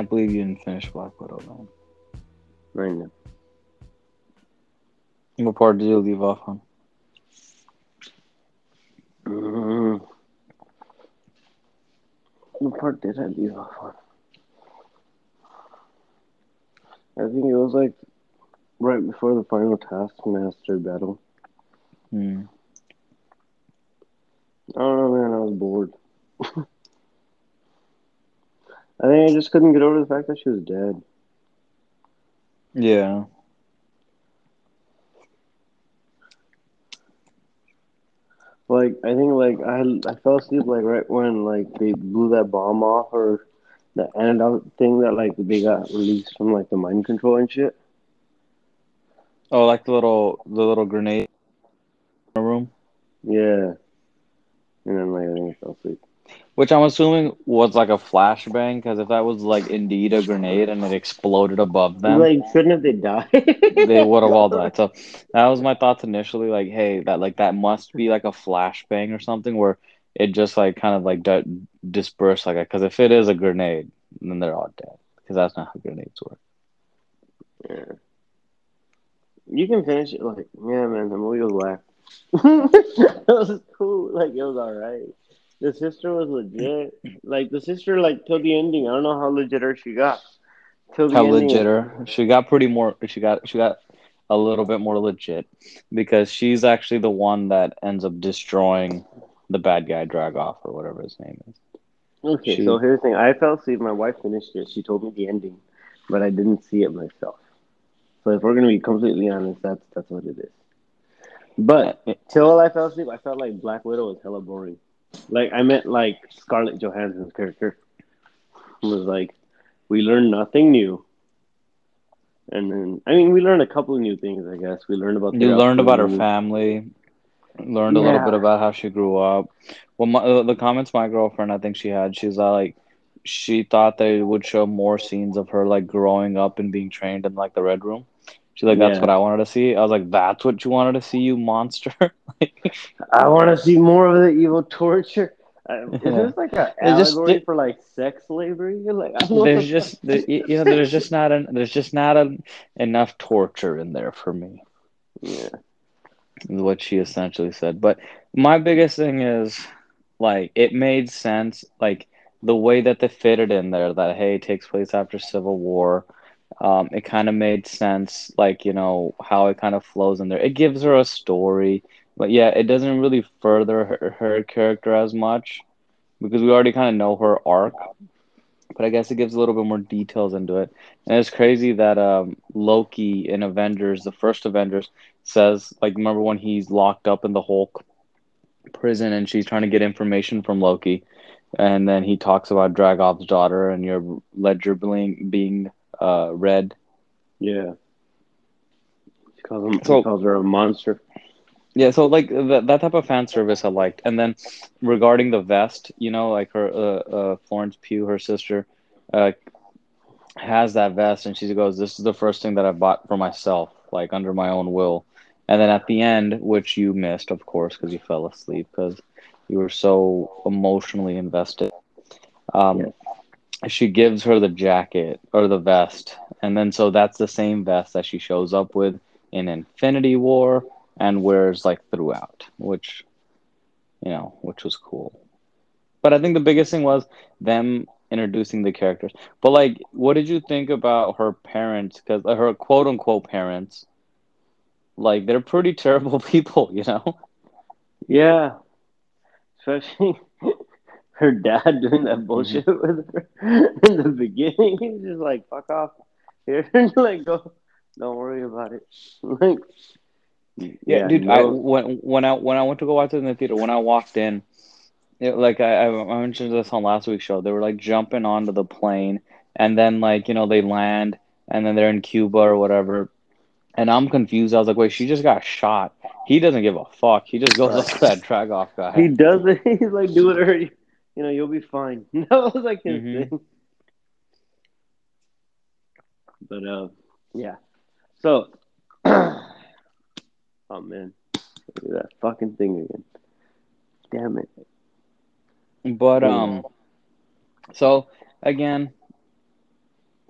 can't believe you didn't finish Black Widow, man. Right now. What part did you leave off on? Mm. What part did I leave off on? I think it was like right before the final Taskmaster battle. Hmm. I don't know, man. I was bored. I think I just couldn't get over the fact that she was dead. Yeah. Like I think like I I fell asleep like right when like they blew that bomb off or the antidote thing that like they got released from like the mind control and shit. Oh, like the little the little grenade in the room, Yeah. And then like I think I fell asleep. Which I'm assuming was like a flashbang, because if that was like indeed a grenade and it exploded above them, Like shouldn't have they died? they would have all died. So that was my thoughts initially. Like, hey, that like that must be like a flashbang or something where it just like kind of like di- dispersed like Because if it is a grenade, then they're all dead. Because that's not how grenades work. Yeah. You can finish it like yeah, man. The movie was whack. it was cool. Like it was alright. The sister was legit. Like the sister, like till the ending. I don't know how legit her she got. Till the How legit her? She got pretty more. She got she got a little bit more legit because she's actually the one that ends up destroying the bad guy Dragoff or whatever his name is. Okay, She- so here's the thing. I fell asleep. My wife finished it. She told me the ending, but I didn't see it myself. So if we're gonna be completely honest, that's that's what it is. But uh, till I fell asleep, I felt like Black Widow was hella boring. Like I meant like Scarlett Johansson's character Who was like, we learned nothing new. And then I mean, we learned a couple of new things. I guess we learned about You their learned about her family, learned a little bit about how she grew up. Well, my, uh, the comments my girlfriend, I think she had, she's uh, like, she thought they would show more scenes of her like growing up and being trained in like the red room. She's like, that's Yeah. what I wanted to see. I was like, that's what you wanted to see, you monster. like, I want to see more of the evil torture. Uh, Is Yeah. this like an It's just- allegory for like sex slavery? Like, I don't there's what the just, there, you know, there's just not an, there's just not an, enough torture in there for me. yeah. is what she essentially said. But my biggest thing is like it made sense, like the way that they fitted in there. That hey, it takes place after Civil War. Um, it kind of made sense, like you know how it kind of flows in there. It gives her a story, but yeah, it doesn't really further her, her character as much because we already kind of know her arc. But I guess it gives a little bit more details into it. And it's crazy that um, Loki in Avengers, the first Avengers, says like remember when he's locked up in the Hulk prison and she's trying to get information from Loki, and then he talks about Dragov's daughter and your ledger being being uh, red. Yeah. He calls, him, So- he calls her a monster. Yeah, so like that that type of fan service I liked. And then regarding the vest, you know, like her uh, uh Florence Pugh, her sister, uh has that vest and she goes, This is the first thing that I bought for myself, like under my own will. And then at the end, which you missed, of course, because you fell asleep because you were so emotionally invested. Um she gives her the jacket or the vest, and then so that's the same vest that she shows up with in Infinity War and wears like throughout, which you know, which was cool. But I think the biggest thing was them introducing the characters. But like, what did you think about her parents? Because uh, her quote unquote parents, like, they're pretty terrible people, you know. Yeah. Especially her dad doing that bullshit mm-hmm. with her in the beginning. He's just like, fuck off. Here, like, go. Don't worry about it. Like, Yeah, dude. I no- when when I when I went to go watch it in the theater, when I walked in, it, like I, I mentioned this on last week's show, they were like jumping onto the plane, and then like you know they land, and then they're in Cuba or whatever, and I'm confused. I was like, wait, she just got shot. He doesn't give a fuck. He just goes up to that Dragoff guy. he does it. He's like, do it already. You know, you'll be fine. That was like his Mhm. thing. But uh, yeah. So, oh man, look at that fucking thing again. Damn it. But um, so again,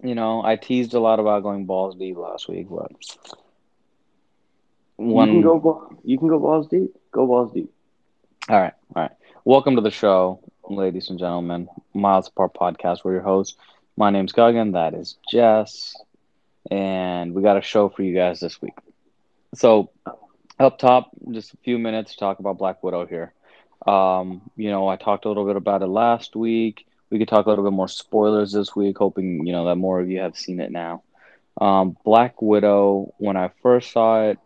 you know, I teased a lot about going balls deep last week, but You can go. You can go balls deep. Go balls deep. all right, all right. Welcome to the show, ladies and gentlemen. Miles Apart Podcast. We're your hosts. My name's Guggen. That is Jess, and we got a show for you guys this week. So, up top, just a few minutes to talk about Black Widow here. Um, you know, I talked a little bit about it last week. We could talk a little bit more spoilers this week, hoping you know that more of you have seen it now. Um, Black Widow, when I first saw it,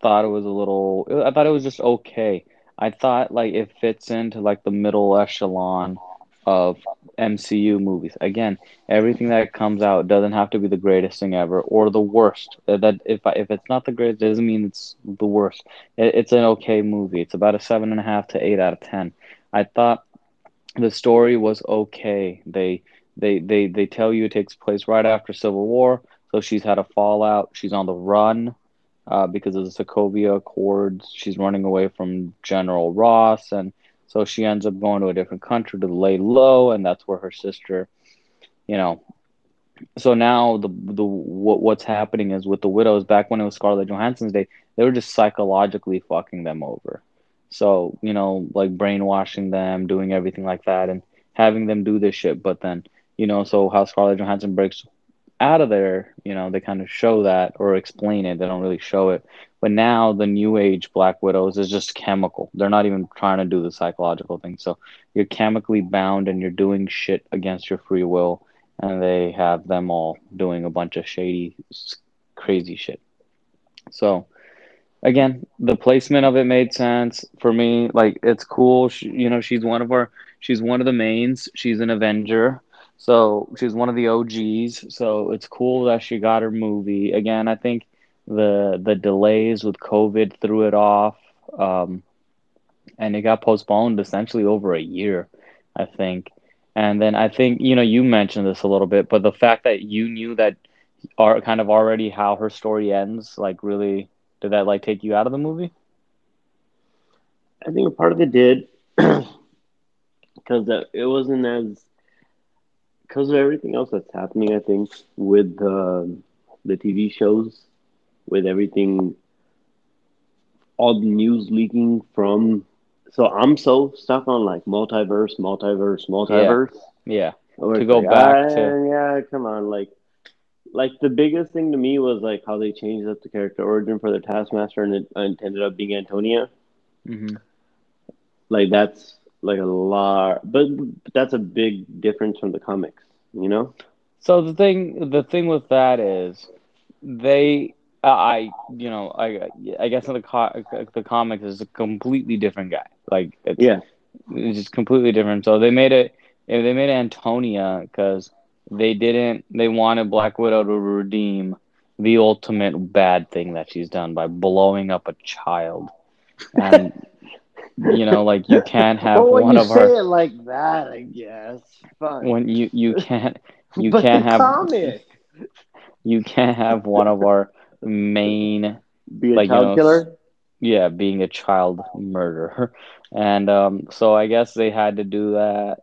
thought it was a little. I thought it was just okay. I thought like it fits into like the middle echelon of MCU movies. Again, everything that comes out doesn't have to be the greatest thing ever or the worst. That if I, if it's not the greatest, it doesn't mean it's the worst. It, it's an okay movie. It's about a seven and a half to eight out of ten. I thought the story was okay. They they they they tell you it takes place right after Civil War, so she's had a fallout. She's on the run uh, because of the Sokovia Accords. She's running away from General Ross, and so she ends up going to a different country to lay low, and that's where her sister, you know. So now the the what what's happening is with the widows. Back when it was Scarlett Johansson's day, they were just psychologically fucking them over. So you know, like brainwashing them, doing everything like that, and having them do this shit. But then you know, so how Scarlett Johansson breaks out of there, you know, they kind of show that or explain it. They don't really show it. But now the new age Black Widows is just chemical. They're not even trying to do the psychological thing. So you're chemically bound and you're doing shit against your free will. And they have them all doing a bunch of shady, crazy shit. So again, the placement of it made sense for me. Like it's cool. She, you know, she's one of our, she's one of the mains. She's an Avenger. So she's one of the OGs. So it's cool that she got her movie. Again, I think the the delays with COVID threw it off, um, and it got postponed essentially over a year, I think. And then I think you know you mentioned this a little bit, but the fact that you knew that are kind of already how her story ends, like really did that like take you out of the movie? I think a part of it did because it wasn't as because of everything else that's happening. I think with the the TV shows, with everything, all the news leaking from. So I'm so stuck on like multiverse, multiverse, multiverse. Yeah. where To go like, back ah, to- yeah, come on, like. Like the biggest thing to me was like how they changed up the character origin for the Taskmaster and it, and ended up being Antonia. hmm Like that's like a lot, but, but that's a big difference from the comics, you know? So the thing, the thing with that is, they, I, you know, I, I guess in the co- the comics is a completely different guy. Like it's, Yeah, it's just completely different. So they made it, they made Antonia because they didn't, they wanted Black Widow to redeem the ultimate bad thing that she's done by blowing up a child, and you know, like you can't have Well, when one you of say her it like that, I guess. Fine. when you you can't you but can't have comic you can't have one of our main be a like, you child know, killer. yeah being a child murderer and um so i guess they had to do that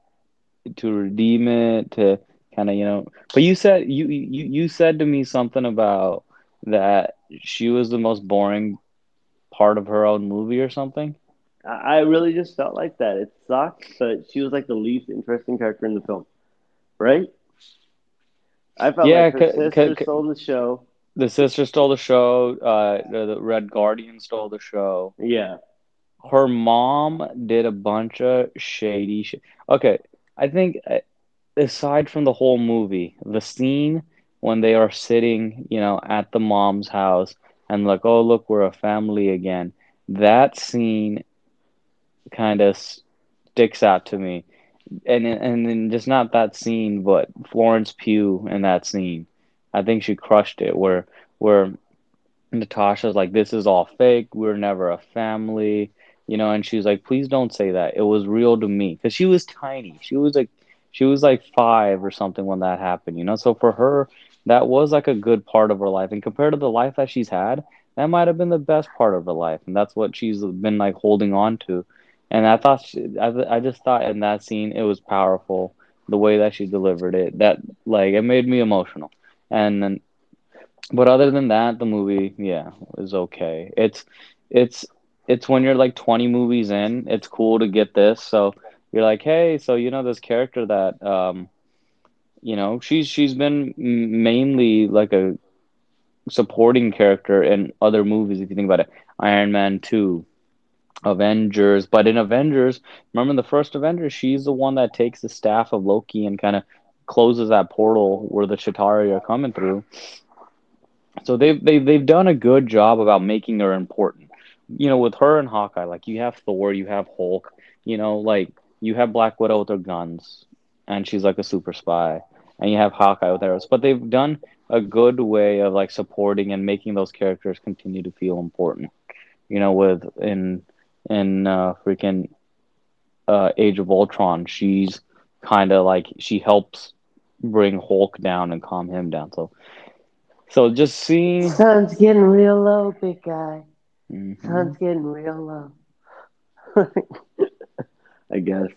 to redeem it to kind of you know but you said you you you said to me something about that she was the most boring part of her own movie or something I really just felt like that. It sucks, but she was like the least interesting character in the film, right? I felt Yeah, like her ca- sister ca- stole the show. the sister stole the show uh the, the red guardian stole the show Yeah, her mom did a bunch of shady shit. Okay, I think uh, aside from the whole movie, the scene when they are sitting, you know, at the mom's house and like, oh, look, we're a family again. That scene kind of sticks out to me. And and then just not that scene, but Florence Pugh in that scene. I think she crushed it where where Natasha's like, this is all fake. We're never a family, you know. And she's like, please don't say that. It was real to me because she was tiny. She was like, she was like five or something when that happened, you know. So for her, that was like a good part of her life. And compared to the life that she's had, that might have been the best part of her life. And that's what she's been like holding on to. And I thought, she, I, I just thought in that scene, it was powerful the way that she delivered it, that like it made me emotional. And then, but other than that, the movie, yeah, is okay. It's it's it's when you're like 20 movies in, it's cool to get this. So you're like, hey, so you know this character that um, you know, she's she's been mainly like a supporting character in other movies. If you think about it, Iron Man two, Avengers. But in Avengers, remember in the first Avengers, she's the one that takes the staff of Loki and kind of closes that portal where the Chitauri are coming through. So they've they've they've done a good job about making her important. You know, with her and Hawkeye, like you have Thor, you have Hulk, you know, like you have Black Widow with her guns, and she's like a super spy, and you have Hawkeye with arrows. But they've done a good way of like supporting and making those characters continue to feel important. You know, with in in uh, freaking uh, Age of Ultron, she's kind of like she helps bring Hulk down and calm him down. So, so just seeing sun's getting real low, big guy. Mm-hmm. Sun's getting real low. I guess.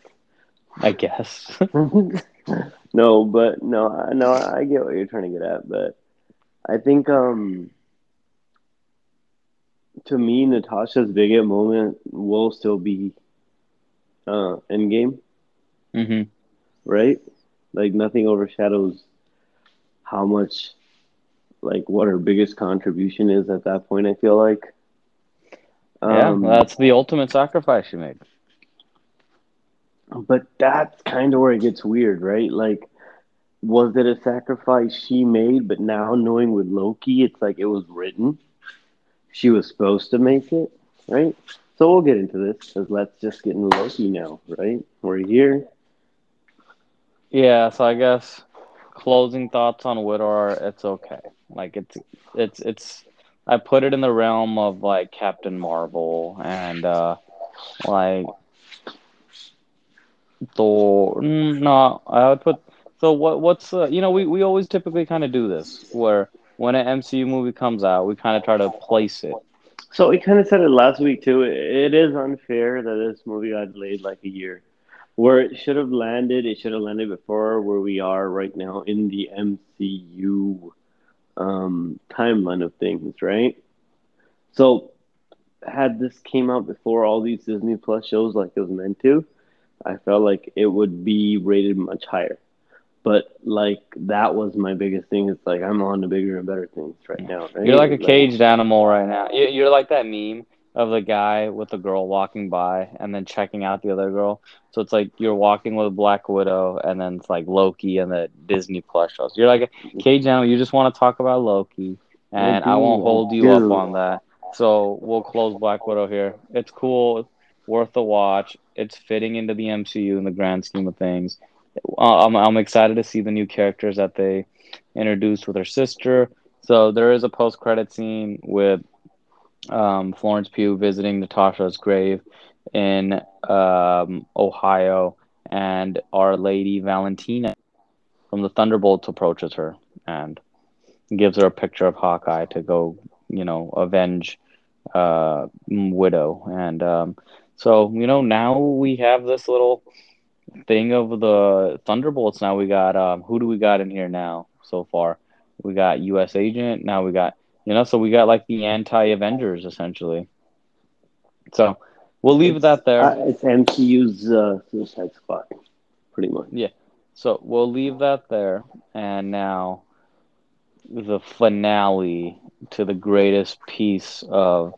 I guess. no, but no, I no, I get what you're trying to get at, but I think um to me Natasha's biggest moment will still be uh Endgame. Mm-hmm. Right? Like nothing overshadows how much like what her biggest contribution is at that point, I feel like. Um, yeah, that's the ultimate sacrifice she made. But that's kind of where it gets weird, right? Like, was it a sacrifice she made? But now knowing with Loki, it's like it was written. She was supposed to make it, right? So we'll get into this because let's just get into Loki now, right? We're here. Yeah, so I guess closing thoughts on Widow it's okay. Like it's it's it's I put it in the realm of like Captain Marvel and uh like Thor. Mm, no, I would put. So what? What's uh, you know we we always typically kind of do this where when an MCU movie comes out, we kind of try to place it. So we kind of said it last week too. It is unfair that this movie got delayed like a year. Where it should have landed, it should have landed before where we are right now in the MCU um, timeline of things, right? So had this came out before all these Disney Plus shows like it was meant to, I felt like it would be rated much higher. But like that was my biggest thing. It's like I'm on to bigger and better things right now. Right? You're like a caged animal right now. You're like that meme of the guy with the girl walking by and then checking out the other girl. So it's like you're walking with Black Widow and then it's like Loki and the Disney Plus shows. You're like a caged animal. You just want to talk about Loki, and I won't hold you up on that. So we'll close Black Widow here. It's cool worth the watch. It's fitting into the MCU in the grand scheme of things. Uh, I'm I'm excited to see the new characters that they introduced with her sister. So there is a post credit scene with um, Florence Pugh visiting Natasha's grave in um, Ohio, and Our Lady Valentina from the Thunderbolts approaches her and gives her a picture of Hawkeye to go, you know, avenge uh, Widow. And um, so, you know, now we have this little thing of the Thunderbolts. Now we got um, who do we got in here now so far? We got U.S. Agent. Now we got you know, so we got like the anti Avengers essentially. So we'll leave it's, that there. Uh, it's MCU's uh, Suicide Squad, pretty much. Yeah. So we'll leave that there, and now the finale to the greatest piece of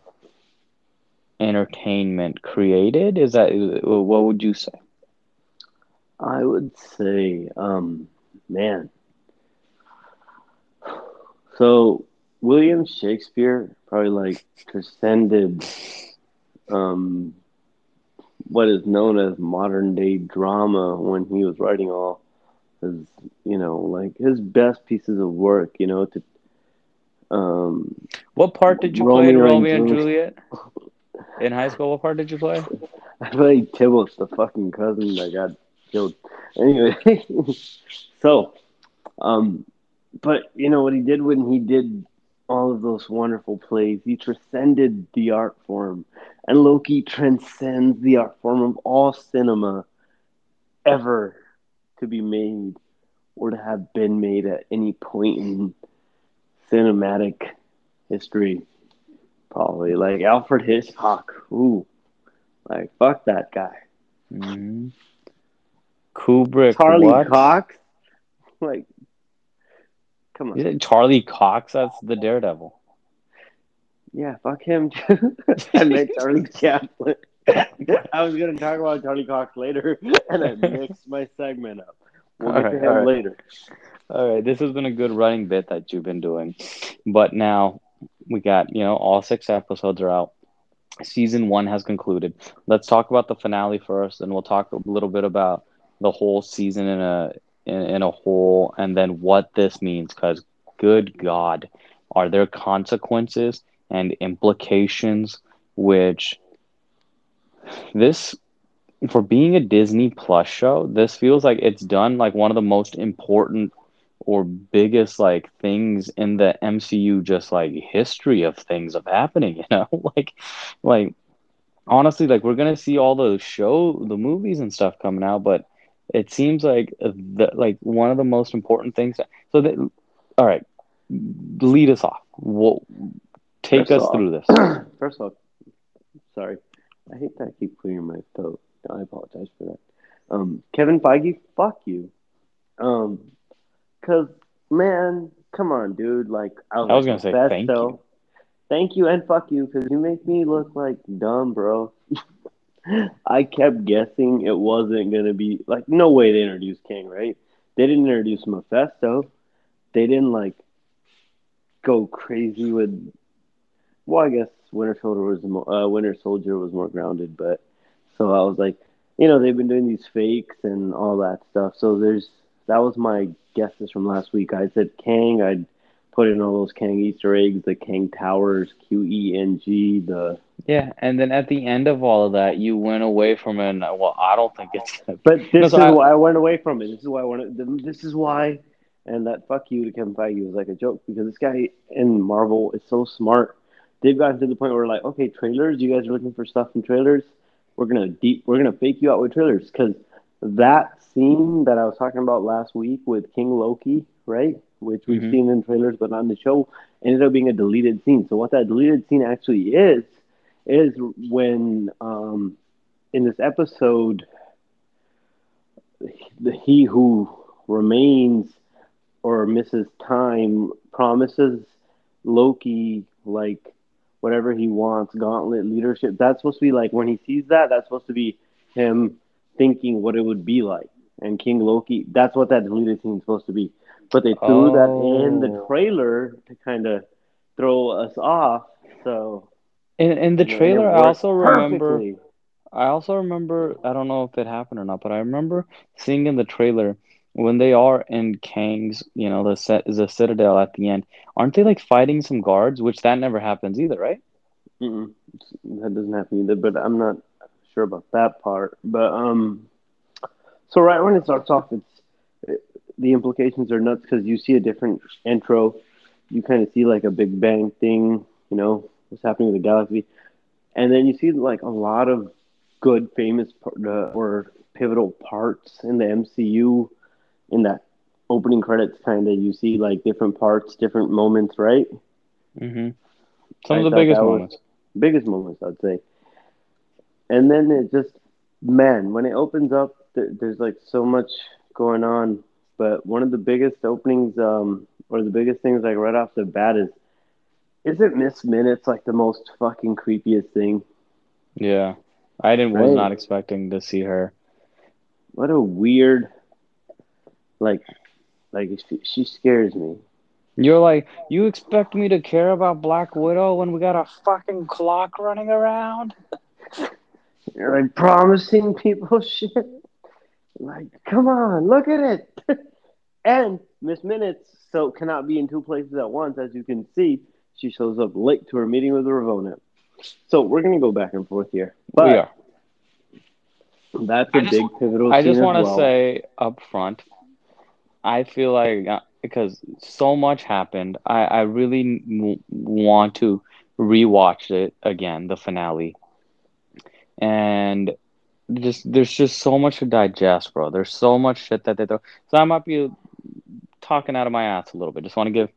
entertainment created? Is that what would you say? I would say, um, man. So William Shakespeare probably like transcended um, what is known as modern day drama when he was writing all his, you know, like his best pieces of work. You know, to um, what part did you Romeo play in Romeo and Juliet? In high school, what part did you play? I played Tybalt, the fucking cousin that got killed. Anyway, so, um, but you know what he did when he did all of those wonderful plays, he transcended the art form, and Loki transcends the art form of all cinema ever to be made or to have been made at any point in cinematic history. Probably like Alfred Hitchcock. Ooh, like fuck that guy. Mhm. Kubrick. Charlie what? Cox. Like, come on. Charlie Cox. That's the Daredevil. Yeah, fuck him. and then Charlie Chaplin. I was gonna talk about Charlie Cox later, and I mixed my segment up. We'll get All to him all right. later. All right, this has been a good running bit that you've been doing, but now we got you know all six episodes are out. Season one has concluded. Let's talk about the finale first, and we'll talk a little bit about the whole season in a in, in a whole, and then what this means. Because good God, are there consequences and implications? Which this for being a Disney Plus show, this feels like it's done like one of the most important or biggest like things in the MCU just like history of things of happening, you know? like like honestly like we're going to see all the show the movies and stuff coming out, but it seems like the like one of the most important things so that all right, lead us off. Well, take First us off- through this. First off, sorry. I hate that I keep clearing my throat. I apologize for that. Um, Kevin Feige, fuck you. Um, cause man, come on, dude. Like I was, I was gonna say thank though. you. Thank you and fuck you, cause you make me look like dumb, bro. I kept guessing it wasn't gonna be like no way they introduced Kang, right? They didn't introduce Mephisto. They didn't like go crazy with. Well, I guess Winter Soldier was more, uh, Winter Soldier was more grounded, but so I was like, you know, they've been doing these fakes and all that stuff. So there's that was my guesses from last week. I said Kang. I'd put in all those Kang Easter eggs, the Kang Towers, Q E N G, the Yeah, and then at the end of all of that, you went away from it. And, well, I don't think it's. But this No, is I- why I went away from it. This is why I wanted. This is why, and that fuck you to Kevin Feige was like a joke because this guy in Marvel is so smart. They've gotten to the point where like, okay, trailers. You guys are looking for stuff in trailers. We're gonna deep. We're gonna fake you out with trailers because that scene that I was talking about last week with King Loki, right? Which we've Mhm. seen in trailers but not in the show, ended up being a deleted scene. So what that deleted scene actually is is when um, in this episode the he who remains or misses time promises Loki like whatever he wants, gauntlet leadership. That's supposed to be like when he sees that, that's supposed to be him thinking what it would be like. And King Loki, that's what that deleted scene is supposed to be. But they threw that in the Oh. trailer to kind of throw us off. So In, in the you know, it trailer, I also remember. perfectly. I also remember. I don't know if it happened or not, but I remember seeing in the trailer when they are in Kang's, you know, the set is a citadel at the end. Aren't they like fighting some guards? Which that never happens either, right? Mm-mm. That doesn't happen either, but I'm not sure about that part. But um, so right when it starts off, it's it, the implications are nuts because you see a different intro. You kind of see like a Big Bang thing, you know, what's happening with the galaxy, and then you see like a lot of good, famous uh, or pivotal parts in the MCU. In that opening credits, kind of, you see like different parts, different moments, right? Mm-hmm. Some I of the biggest moments. biggest moments, I'd say. And then it just, man, when it opens up, there, there's like so much going on. But one of the biggest openings, um, or the biggest things like right off the bat is, isn't Miss Minutes like the most fucking creepiest thing? Yeah, I didn't was not expecting to see her. What a weird, like, like she, she scares me. You're like, you expect me to care about Black Widow when we got a fucking clock running around? You're like promising people shit. Like, come on, look at it. and Miss Minutes so cannot be in two places at once, as you can see. She shows up late to her meeting with Ravonna. So we're gonna go back and forth here. But we are. that's a I just- big pivotal I just want to well. say up front, I feel like uh, because so much happened, I, I really w- want to rewatch it again, the finale. And just there's just so much to digest, bro. There's so much shit that they do. So I might be talking out of my ass a little bit. Just want to give,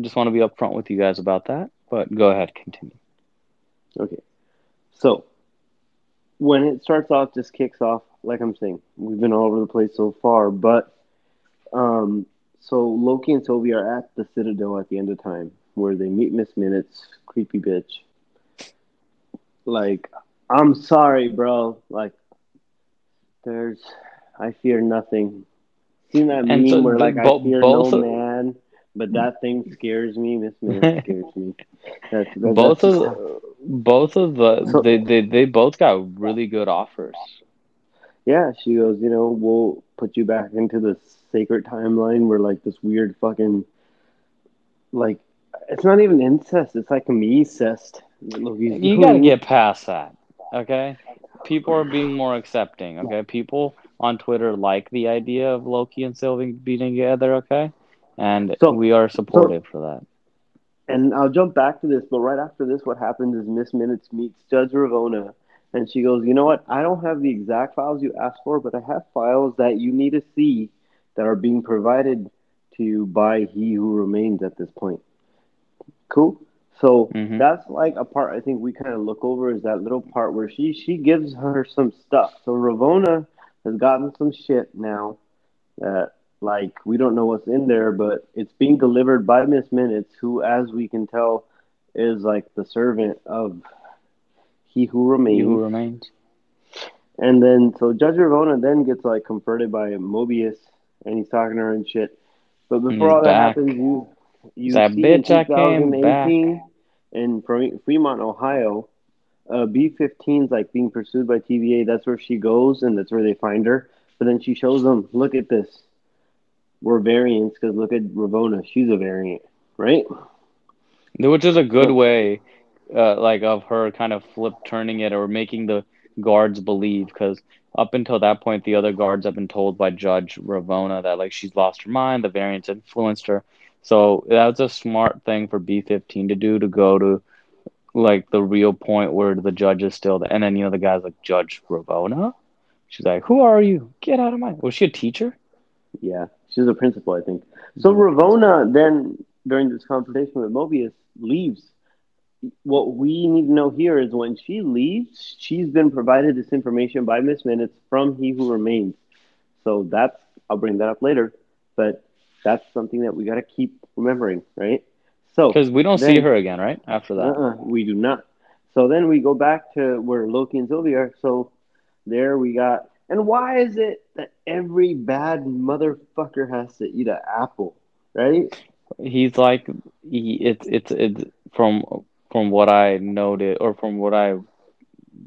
just want to be upfront with you guys about that. But go ahead, continue. Okay. So when it starts off, just kicks off, like I'm saying, we've been all over the place so far, but um, so Loki and Sylvie are at the Citadel at the end of time, where they meet Miss Minutes, creepy bitch. Like, I'm sorry, bro. Like, there's, I fear nothing. Seen that And meme so where like I bo- fear both no of, man, but that thing scares me. This man scares me. That's that, that's both how. of both of the So they, they they both got really good offers. yeah, she goes, you know, we'll put you back into the sacred timeline where like this weird fucking like it's not even incest, it's like a me-cest that You got to get past that, okay? People are being more accepting, okay? People on Twitter like the idea of Loki and Sylvie being together, okay? And So we are so supportive for that. and I'll jump back to this, but right after this what happens is Miss Minutes meets Judge Ravonna and she goes, You know what? I don't have the exact files you asked for, but I have files that you need to see that are being provided to you by he who remains at this point. Cool. So hmm that's like a part I think we kind of look over is that little part where she she gives her some stuff. So Ravonna has gotten some shit now that like we don't know what's in there, but it's being delivered by Miss Minutes, who, as we can tell, is like the servant of He who Remains. He who remains. And then so Judge Ravonna then gets like confronted by Mobius, and he's talking to her and shit. But before he's all that happens, you you That see in bitch, I came back. 2018 in Fre- Fremont, Ohio, uh, B-15's like being pursued by TVA. That's where she goes, and that's where they find her. But then she shows them, look at this. We're variants because look at Ravonna. She's a variant, right? Which is a good way, uh, like of her kind of flip turning it or making the guards believe, because up until that point, the other guards have been told by Judge Ravonna that like she's lost her mind, the variants influenced her. So that's a smart thing for B15 to do to go to like the real point where the judge is still there. And then, you know, the guy's like, Judge Ravonna? She's like, Who are you? Get out of my. Was she a teacher? yeah, she's a principal, I think. So. Ravonna then, during this confrontation with Mobius, leaves. What we need to know here is when she leaves, she's been provided this information by Miss Minutes from He Who Remains. So that's, I'll bring that up later, but that's something that we got to keep remembering, right? So Because we don't see her again, right? After that. uh-uh, we do not. So then we go back to where Loki and Sylvie are. So there we got, and why is it that every bad motherfucker has to eat an apple, right? He's like, he, it's, it's, it's from, from what I noted or from what I,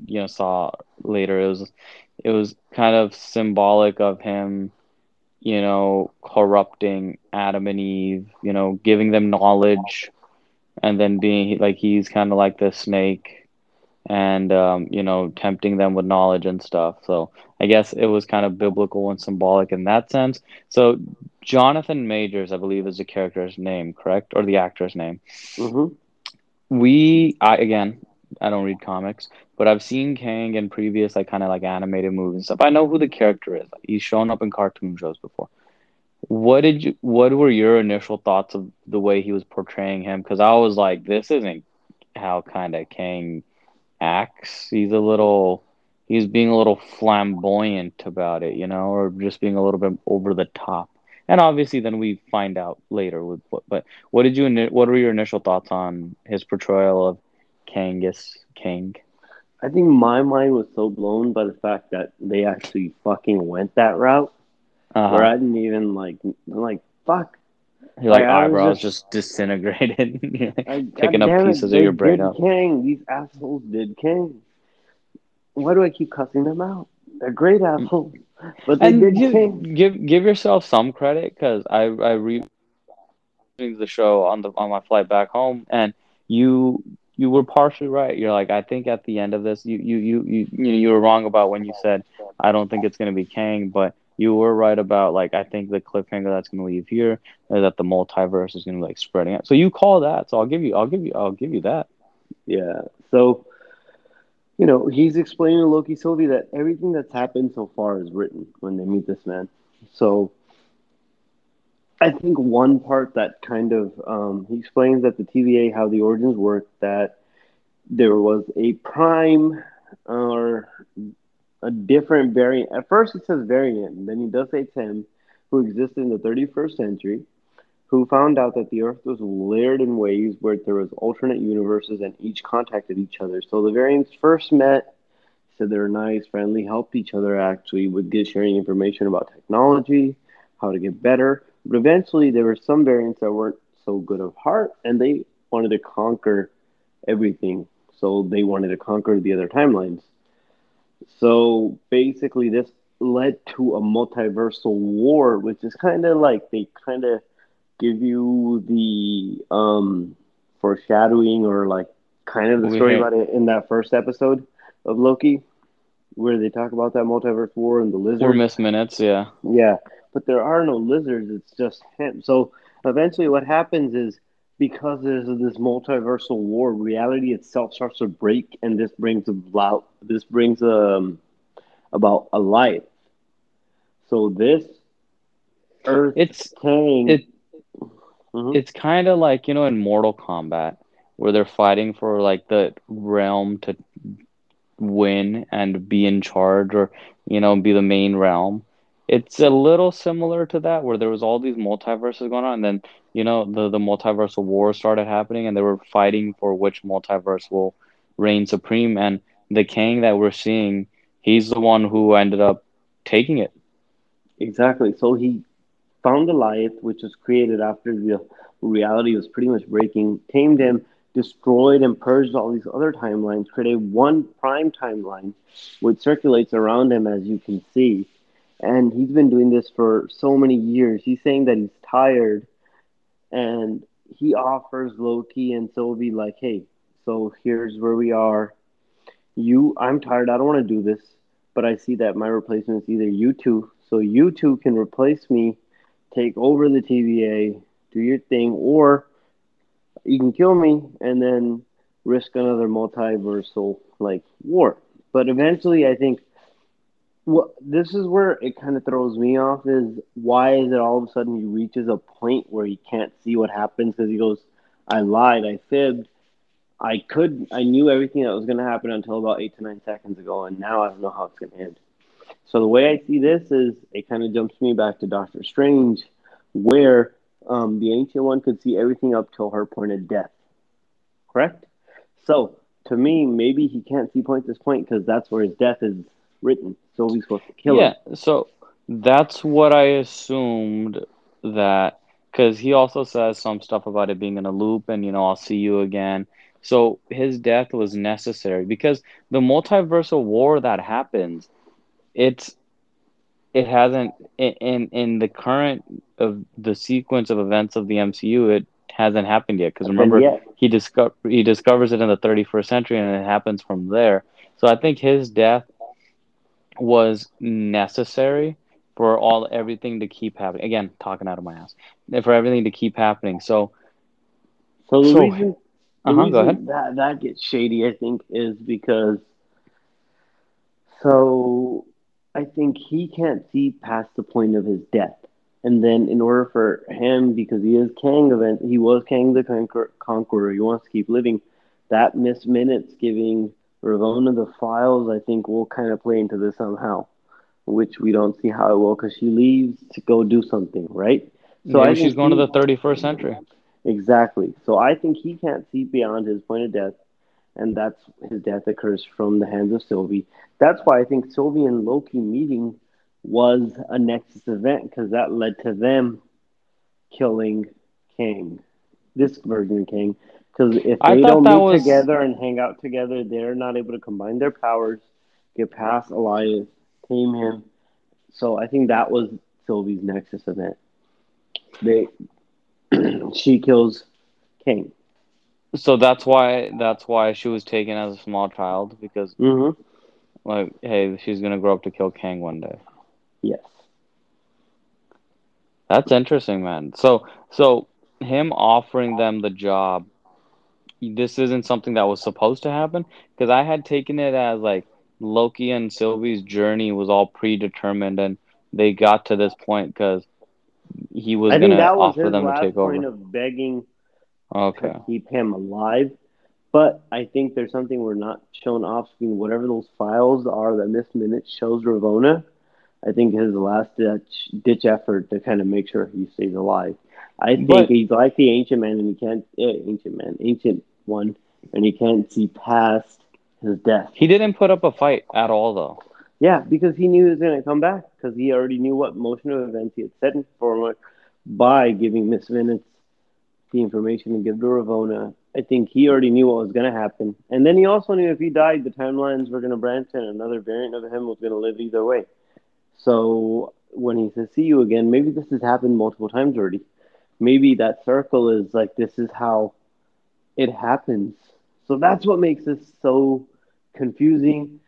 you know, saw later, it was, it was kind of symbolic of him, you know, corrupting Adam and Eve, you know, giving them knowledge and then being like, he's kind of like the snake and um, you know, tempting them with knowledge and stuff. So I guess it was kind of biblical and symbolic in that sense. So Jonathan Majors, I believe, is the character's name, correct, or the actor's name. Mm-hmm. We, I again, I don't read comics, but I've seen Kang in previous like kind of like animated movies and stuff. I know who the character is. He's shown up in cartoon shows before. What did you? What were your initial thoughts of the way he was portraying him? Because I was like, this isn't how kind of Kang acts. He's a little, he's being a little flamboyant about it, you know, or just being a little bit over the top. And obviously, then we find out later with what. But what did you? What were your initial thoughts on his portrayal of Kang as Kang? I think my mind was so blown by the fact that they actually fucking went that route Uh where. I didn't even like, like, fuck. Your Like, like I was eyebrows just, just disintegrated, like, picking up pieces of your brain did out. Kang. These assholes did Kang. Why do I keep cussing them out? They're great assholes, but they And did give Kang. give give yourself some credit because I I re the show on the on my flight back home, and you you were partially right. You're like, I think at the end of this, you you you you you, you were wrong about when you said I don't think it's gonna be Kang, but you were right about like I think the cliffhanger that's gonna leave here is that the multiverse is gonna be like spreading out. So you call that. So I'll give you I'll give you I'll give you that. Yeah. So You know, he's explaining to Loki Sylvie that everything that's happened so far is written when they meet this man. So I think one part that kind of um, he explains that the TVA how the origins work that there was a prime or a different variant. At first, it says variant, then he does say Tim, who existed in the 31st century, who found out that the Earth was layered in ways where there was alternate universes and each contacted each other. So the variants first met, said they were nice, friendly, helped each other actually with good sharing information about technology, how to get better. But eventually, there were some variants that weren't so good of heart, and they wanted to conquer everything. So they wanted to conquer the other timelines. So basically, this led to a multiversal war, which is kind of like they kind of give you the um, foreshadowing or like kind of the story about it in that first episode of Loki, where they talk about that multiverse war and the lizard. four Miss Minutes. Yeah. Yeah, but there are no lizards. It's just him. So eventually, what happens is because there's this multiversal war, reality itself starts to break, and this brings about this brings um about a life. So this Earth It's it hmm it's kind of like you know in Mortal Kombat where they're fighting for like the realm to win and be in charge or you know be the main realm it's a little similar to that where there was all these multiverses going on and then you know the the multiversal war started happening and they were fighting for which multiverse will reign supreme and the Kang that we're seeing he's the one who ended up taking it Exactly. So he found Alioth, which was created after the reality was pretty much breaking, tamed him, destroyed and purged all these other timelines, created one prime timeline, which circulates around him, as you can see. And he's been doing this for so many years. He's saying that he's tired, and he offers Loki and Sylvie, like, hey, so here's where we are. You, I'm tired. I don't want to do this, but I see that my replacement is either you two. So you two can replace me take over the TVA, do your thing, or you can kill me and then risk another multiversal like war. But eventually, I think what this is where it kind of throws me off is why is it all of a sudden he reaches a point where he can't see what happens because he goes, I lied, I fibbed, I could, I knew everything that was going to happen until about eight to nine seconds ago, and now I don't know how it's going to end. So the way I see this is it kind of jumps me back to Doctor Strange, where um, the Ancient One could see everything up till her point of death. Correct? So to me, maybe he can't see point this point because that's where his death is written. So he's supposed to kill Yeah, him. so that's what I assumed that because he also says some stuff about it being in a loop and you know I'll see you again. So his death was necessary because the multiversal war that happens, it's it hasn't in in, in the current of the sequence of events of the MCU, it hasn't happened yet. Because remember, yet, he discover he discovers it in the 31st century and it happens from there. So I think his death was necessary for all everything to keep happening. Again, talking out of my ass. For everything to keep happening. So so the so reason the uh-huh, go ahead. reason that that gets shady, I think, is because so I think he can't see past the point of his death. And then, in order for him, because he is Kang event, he was Kang the Conquer- Conqueror. He wants to keep living. That Miss Minutes giving Ravonna the files, I think, will kind of play into this somehow, which we don't see how it will because she leaves to go do something, right? So Maybe I she's going to the 31st century. exactly. So I think he can't see beyond his point of death, and that's his death occurs from the hands of Sylvie. That's why I think Sylvie and Loki meeting was a Nexus event because that led to them killing Kang, this version of Kang. Because if I they don't meet was together and hang out together, they're not able to combine their powers, get past Alioth, tame him. So I think that was Sylvie's Nexus event. They she kills Kang. so that's why that's why she was taken as a small child because Mm-hmm. like hey, she's going to grow up to kill Kang one day. Yes. That's interesting, man. So so him offering them the job this isn't something that was supposed to happen because I had taken it as like Loki and Sylvie's journey was all predetermined and they got to this point because he was gonna offer his them to take point over. of begging Okay. to keep him alive. But I think there's something we're not shown off screen. Whatever those files are that Miss Minute shows Ravonna, I think his last ditch, ditch effort to kind of make sure he stays alive. I think But he's like the ancient man, and he can't eh, ancient man, ancient one, and he can't see past his death. he didn't put up a fight at all though. Yeah, because he knew he was going to come back because he already knew what motion of events he had set in for by giving Miss Minutes the information to give to Ravonna. I think he already knew what was going to happen. And then he also knew if he died, the timelines were going to branch and another variant of him was going to live either way. So when he says, see you again, maybe this has happened multiple times already. Maybe that circle is like, this is how it happens. So that's what makes this so confusing.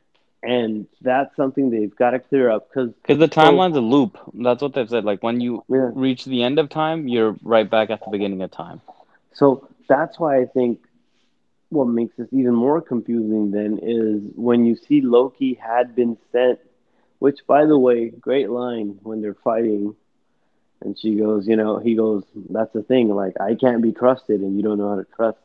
And that's something they've got to clear up because Because the timeline's a loop. That's what they've said. Like when you yeah. reach the end of time, you're right back at the beginning of time. So that's why I think what makes this even more confusing then is when you see Loki had been sent, which by the way, great line when they're fighting. And she goes, you know, he goes, that's the thing, like I can't be trusted and you don't know how to trust.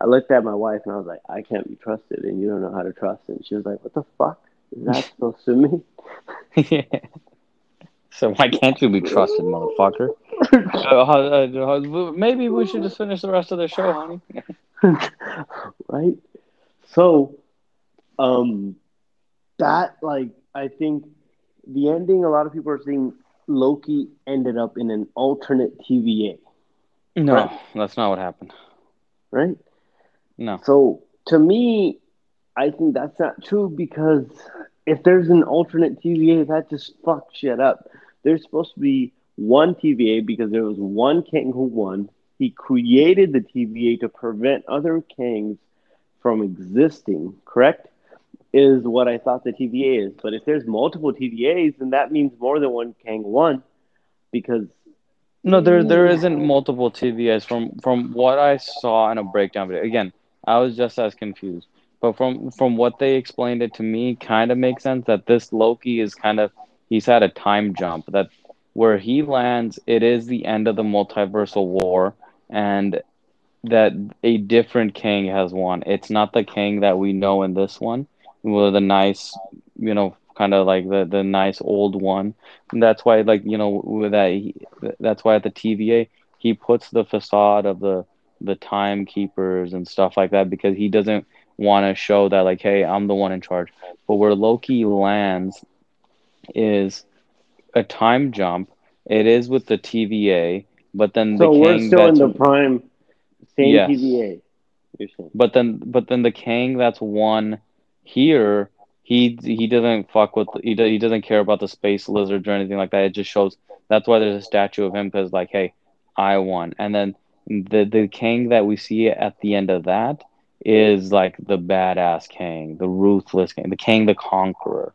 I looked at my wife and I was like, I can't be trusted and you don't know how to trust. And she was like, what the fuck? Is that supposed to mean? yeah. So why can't you be trusted, motherfucker? Uh, uh, maybe we should just finish the rest of the show, honey. right? So, um, that like I think the ending. A lot of people are saying Loki ended up in an alternate TVA, No, Right. that's not what happened. right? No. So to me, I think that's not true because if there's an alternate TVA, that just fucks shit up. There's supposed to be one TVA because there was one king who won. He created the TVA to prevent other kings from existing, correct? Is what I thought the TVA is. But if there's multiple TVAs, then that means more than one king won because No, there there isn't multiple TVAs from from what I saw in a breakdown video. Again, I was just as confused. But from from what they explained it to me, kind of makes sense that this Loki is kind of he's had a time jump that where he lands, it is the end of the multiversal war and that a different king has won. It's not the king that we know in this one, with the nice, you know, kind of like the the nice old one. And that's why, like you know, that, he, that's why at the TVA he puts the facade of the the timekeepers and stuff like that because he doesn't want to show that like, hey, I'm the one in charge. But where Loki lands is a time jump. It is with the TVA, but then so the we're king still in the prime same Yes. TVA. But then, but then the king that's one here, he he doesn't fuck with he he doesn't care about the space lizards or anything like that. It just shows that's why there's a statue of him because like, hey, I won. And then the the king that we see at the end of that is like the badass king, the ruthless king, the king the conqueror,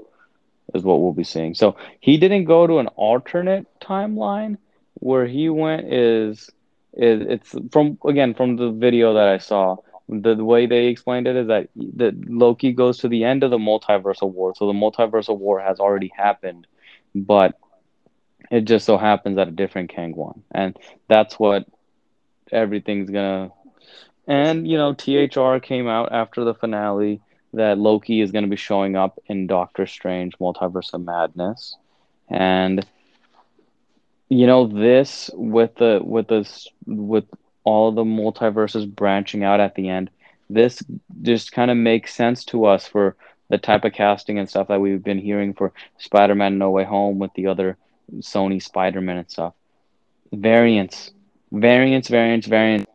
is what we'll be seeing. So he didn't go to an alternate timeline. Where he went is is it's from again from the video that I saw the, the way they explained it is that the Loki goes to the end of the multiversal war. So the multiversal war has already happened, but it just so happens that a different Kang won, and that's what everything's gonna. And you know, THR came out after the finale that Loki is gonna be showing up in Doctor Strange: Multiverse of Madness, and you know this with the with this with all the multiverses branching out at the end this just kind of makes sense to us for the type of casting and stuff that we've been hearing for spider-man no way home with the other sony spider-man and stuff variants variants variants variants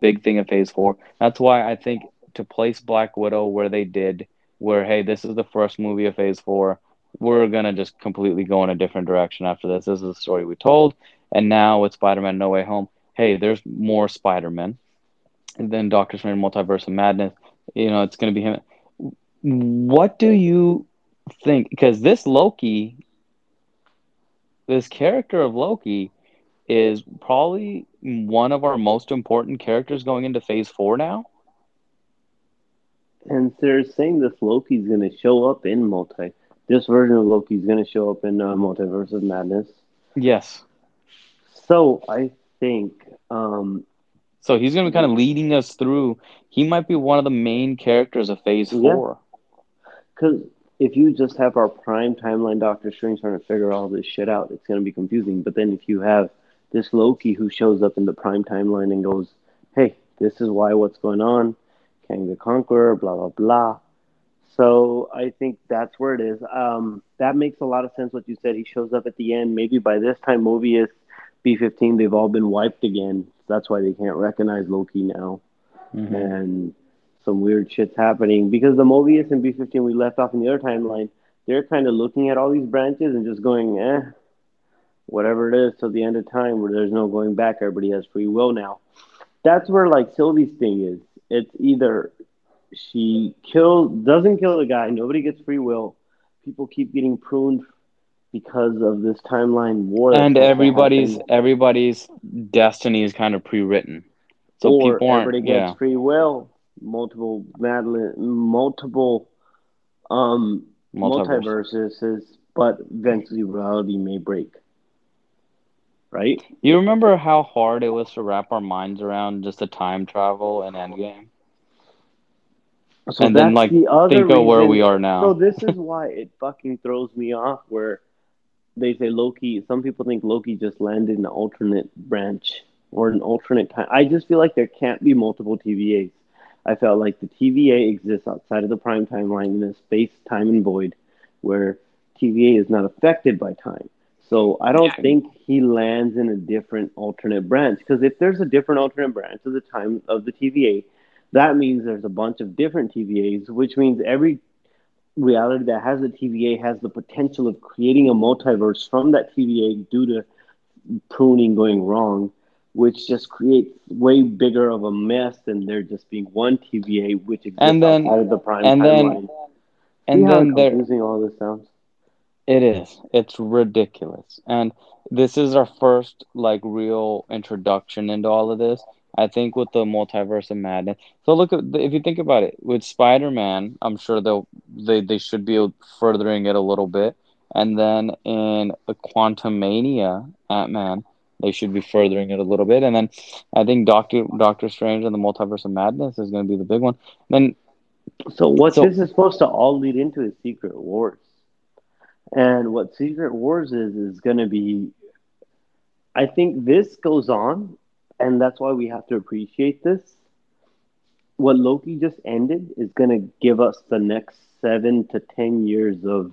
big thing of phase four that's why i think to place black widow where they did where hey this is the first movie of phase four we're gonna just completely go in a different direction after this this is the story we told and now with spider-man no way home hey, there's more Spider Man. And then Doctor Strange Multiverse of Madness, you know, it's to be him. What do you think? Because this Loki, this character of Loki, is probably one of our most important characters going into phase four now. And they're saying this Loki's going to show up in multi. This version of Loki's going to show up in uh, Multiverse of Madness. Yes. So I think um, So he's gonna be kind of leading us through. He might be one of the main characters of Phase Yeah. Four. Because if you just have our prime timeline Doctor Strange trying to figure all this shit out, it's going to be confusing. But then if you have this Loki who shows up in the prime timeline and goes, hey, this is why what's going on, Kang the Conqueror, blah, blah, blah. So I think that's where it is. Um, that makes a lot of sense what you said. He shows up at the end. Maybe by this time, Mobius, B15, they've all been wiped again. That's why they can't recognize Loki now Mhm. and some weird shit's happening because the Mobius and B15 we left off in the other timeline, they're kind of looking at all these branches and just going, eh, whatever it is till the end of time where there's no going back. Everybody has free will now. That's where like Sylvie's thing is. It's either she kills, doesn't kill the guy, nobody gets free will. People keep getting pruned because of this timeline war. And everybody's everybody's destiny is kind of pre-written. So or people aren't. everybody gets Yeah. free will. Multiple Madeline, multiple um Multiverse. multiverses, is, but eventually reality may break. Right? You remember how hard it was to wrap our minds around just the time travel and Endgame? So And then, like, the other Think of where we are now. So this is why it fucking throws me off. Where they say Loki. Some people think Loki just landed in an alternate branch or an alternate time. I just feel like there can't be multiple TVAs. I felt like the TVA exists outside of the prime timeline in a space, time, and void, where TVA is not affected by time. So I don't Yeah. think he lands in a different alternate branch because if there's a different alternate branch of the time of the TVA, that means there's a bunch of different TVAs, which means every reality that has a TVA has the potential of creating a multiverse from that TVA due to pruning going wrong, which just creates way bigger of a mess than there just being one TVA, which exists And then- outside of the prime and then- And See how then there, confusing all this sounds. It is. It's ridiculous. And this is our first like real introduction into all of this. I think with the multiverse of madness. So look at if you think about it with Spider-Man, I'm sure they'll they they should be furthering it a little bit. And then in Quantumania, Ant-Man, they should be furthering it a little bit. And then I think Doctor Doctor Strange and the Multiverse of Madness is going to be the big one. Then So what So- this is supposed to all lead into is Secret Wars. And what Secret Wars is is going to be I think this goes on and that's why we have to appreciate this. What Loki just ended is going to give us the next 7 to 10 years of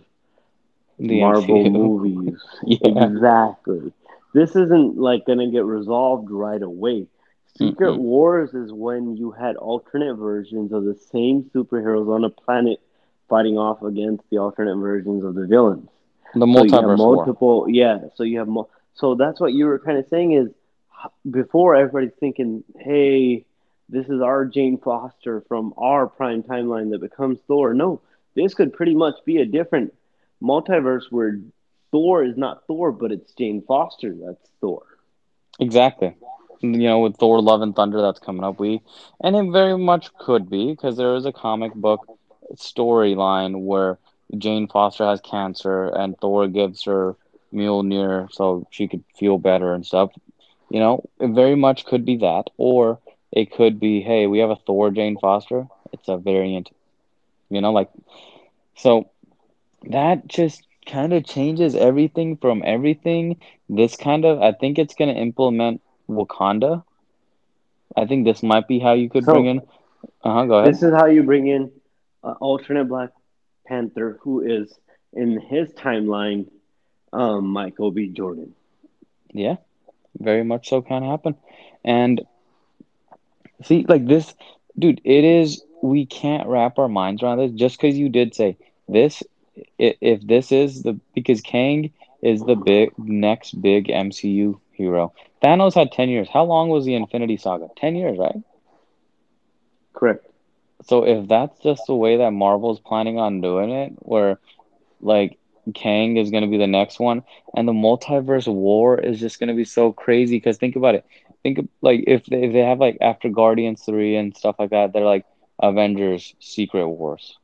the Marvel MCU. movies. Yeah. Exactly. This isn't like going to get resolved right away. Secret Mm-mm. Wars is when you had alternate versions of the same superheroes on a planet fighting off against the alternate versions of the villains. The So multiverse war. multiple, yeah. So you have mo- so that's what you were kind of saying is before everybody's thinking, hey, this is our Jane Foster from our prime timeline that becomes Thor. No, this could pretty much be a different multiverse where Thor is not Thor, but it's Jane Foster that's Thor. Exactly. You know, with Thor: Love and Thunder that's coming up, we and it very much could be because there is a comic book storyline where Jane Foster has cancer and Thor gives her Mjolnir so she could feel better and stuff. You know, it very much could be that, or it could be, hey, we have a Thor Jane Foster. It's a variant. You know, like so that just kind of changes everything from everything. This kind of, I think it's going to implement Wakanda. I think this might be how you could So- bring in. Uh huh. Go ahead. This is how you bring in uh, alternate Black Panther, who is in his timeline, um, Michael B. Jordan. Yeah, very much so can happen. And see, like this, dude, it is, we can't wrap our minds around this just because you did say this. If this is the, because Kang is the big, next big MCU hero. Thanos had 10 years. How long was the Infinity Saga? 10 years, right? Correct. So if that's just the way that Marvel's planning on doing it, where like Kang is to be the next one, and the multiverse war is just to be so crazy. Because think about it. Think of, like if they, if they have like after Guardians three and stuff like that, they're like Avengers Secret Wars.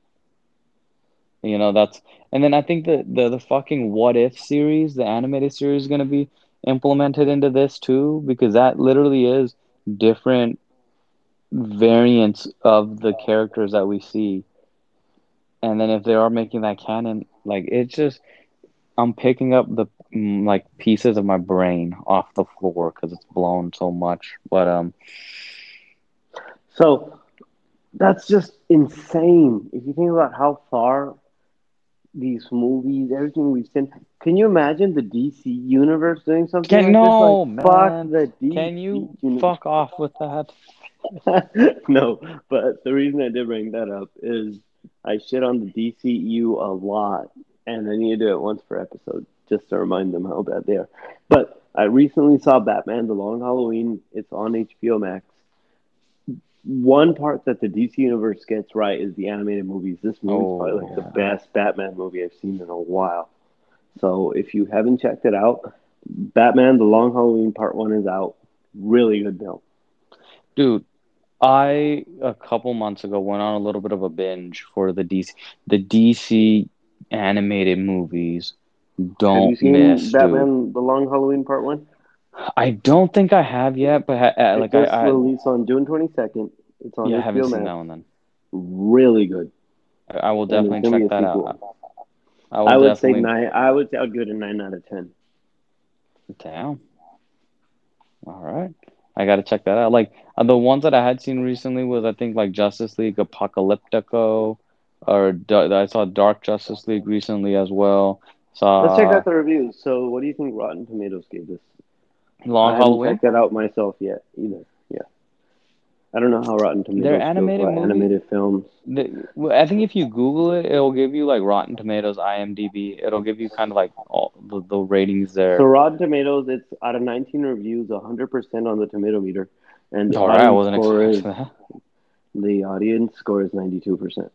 You know, that's and then I think the the, the fucking What If series, the animated series is gonna be implemented into this too, because that literally is different variants of the characters that we see. And then if they are making that canon, like it's just I'm picking up the mm, like pieces of my brain off the floor because it's blown so much. But um, So that's just insane. If you think about how far these movies, everything we've seen, can you imagine the DC universe doing something can like no this? Like, fuck man, the DC can you universe. fuck off with that? no, but the reason I did bring that up is I shit on the DCU a lot, and I need to do it once per episode just to remind them how bad they are. But I recently saw Batman: The Long Halloween. It's on HBO Max. One part that the DC universe gets right is the animated movies. This movie Oh, is probably like the best Batman movie I've seen in a while. So if you haven't checked it out, Batman: The Long Halloween Part One is out. Really good film. Dude, I a couple months ago went on a little bit of a binge for the DC the DC animated movies. Have you Don't seen miss, dude. Batman: The Long Halloween Part One? I don't think I have yet, but ha- uh, It like I, just I released on June twenty second. It's on yeah, I haven't seen Max. that one then. Really good. I, I will definitely check that sequel. out. I I would say nine. I would say I'd give it a nine out of ten. Damn. All right. I gotta check that out. Like uh, the ones that I had seen recently was I think like Justice League Apocalyptico, or Da- I saw Dark Justice League recently as well. Let's check out the reviews. So, what do you think Rotten Tomatoes gave this? Long I haven't Halloween. checked that out myself yet either. I don't know how Rotten Tomatoes Their feels animated about animated films. Well, I think if you Google it, it'll give you like Rotten Tomatoes, IMDb. It'll give you kind of like all the, the ratings there. So. Rotten Tomatoes, it's out of nineteen reviews, hundred percent on the tomato meter, and the All right, I audience wasn't score is that. the audience score is ninety two percent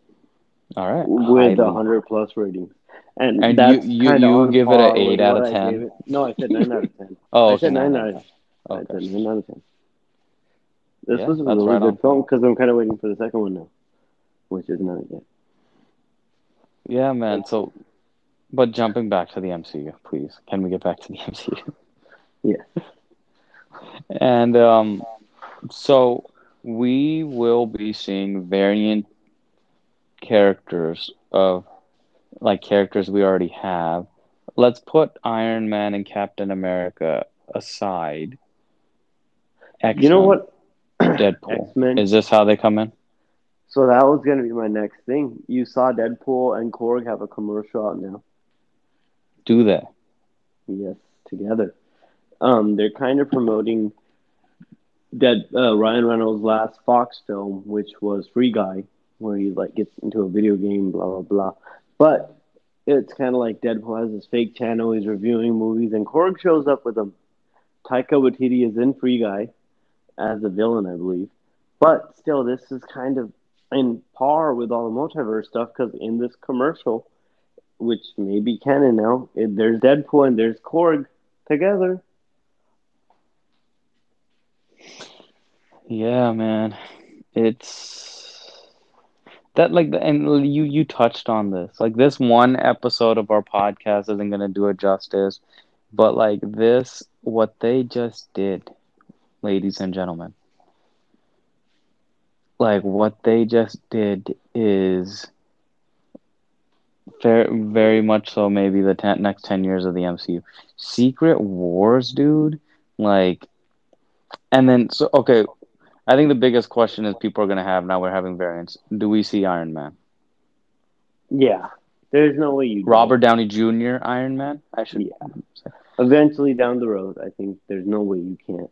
All right, with highly. hundred plus ratings. And, And that's you you you give it an eight out of ten. No, I said nine out of ten. Oh, I said nine out of ten. I Okay. said nine out of ten. This Yeah, was a really right good on. film because I'm kind of waiting for the second one now, which is not yet. Yeah, man. So, but jumping back to the MCU, please. Can we get back to the MCU? Yeah. And um, so we will be seeing variant characters of like characters we already have. Let's put Iron Man and Captain America aside. You know what? Deadpool. X Men. Is this how they come in? So that was gonna be my next thing. You saw Deadpool and Korg have a commercial out now. Do they? Yes, together. Um, they're kind of promoting Dead uh, Ryan Reynolds' last Fox film, which was Free Guy, where he like gets into a video game, blah blah blah. But it's kind of like Deadpool has this fake channel. He's reviewing movies, and Korg shows up with him. Taika Waititi is in Free Guy as a villain, I believe. But still, this is kind of in par with all the multiverse stuff because in this commercial, which may be canon now, it, there's Deadpool and there's Korg together. Yeah, man. It's that like and you you touched on this. Like this one episode of our podcast isn't gonna do it justice, but like this, what they just did, ladies and gentlemen, like what they just did is very very much so maybe the ten, next 10 years of the MCU. Secret Wars, dude. Like and then so okay, I think the biggest question is people are going to have now we're having variants. Do we see Iron Man? Yeah, there's no way you. Robert Downey Jr. Iron Man? I should Yeah. Eventually down the road, I think there's no way you can't.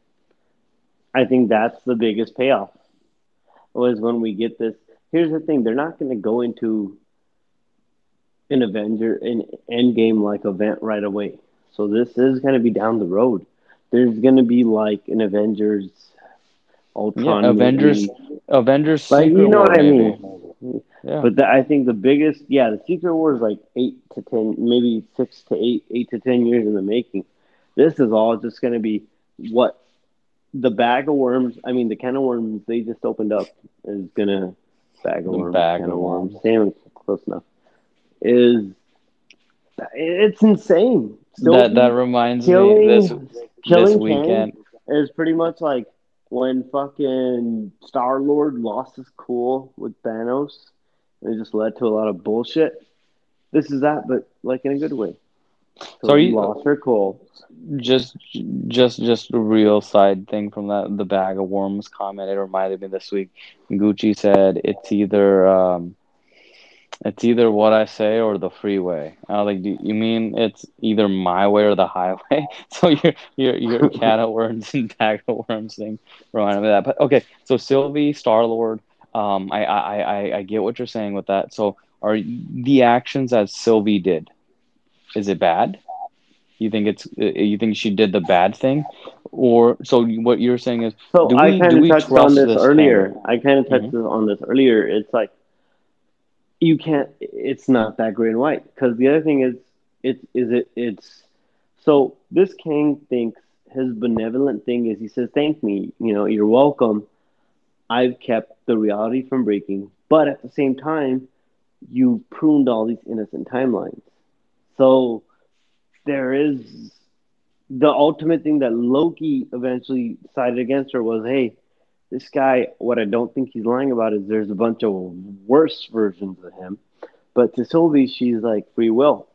I think that's the biggest payoff. Was when we get this. Here's the thing: they're not going to go into an Avenger, an Endgame like event right away. So this is going to be down the road. There's going to be like an Avengers, Ultron, Yeah, Avengers- movie. Avengers Like Secret you know War, what I maybe. mean. Yeah. But the, I think the biggest, yeah, the Secret War is like eight to ten, maybe six to eight, eight to ten years in the making. This is all just going to be what the bag of worms. I mean, the can of worms they just opened up is to bag of The worms, bag of worms, worms. same, close enough. Is it's insane. that that Sylvie reminds me killing this this Kang weekend. is pretty much like when fucking Star Lord lost his cool with Thanos, and it just led to a lot of bullshit. This is that, but like in a good way. So are you- lost her cool. Just just just a real side thing from that the bag of worms comment. It reminded me this week. Gucci said it's either um, it's either what I say or the freeway. I was like, do you mean it's either my way or the highway? So your your your cat of worms and bag of worms thing reminded me of that. But okay, so Sylvie, Star Lord. Um, I, I I I get what you're saying with that. So are the actions that Sylvie did? Is it bad? You think it's uh, you think she did the bad thing, or so what you're saying is So Do I we- kind do of touched on this this earlier. Kang? I kind of touched Mhm. on this earlier. It's like you can't. It's not that gray and white because the other thing is, it is it. It's so this King thinks his benevolent thing is he says, "Thank me, you know, you're welcome. I've kept the reality from breaking, but at the same time, you pruned all these innocent timelines. So there is the ultimate thing that Loki eventually sided against her was, hey, this guy, what I don't think he's lying about is there's a bunch of worse versions of him. But to Sylvie, she's like free will.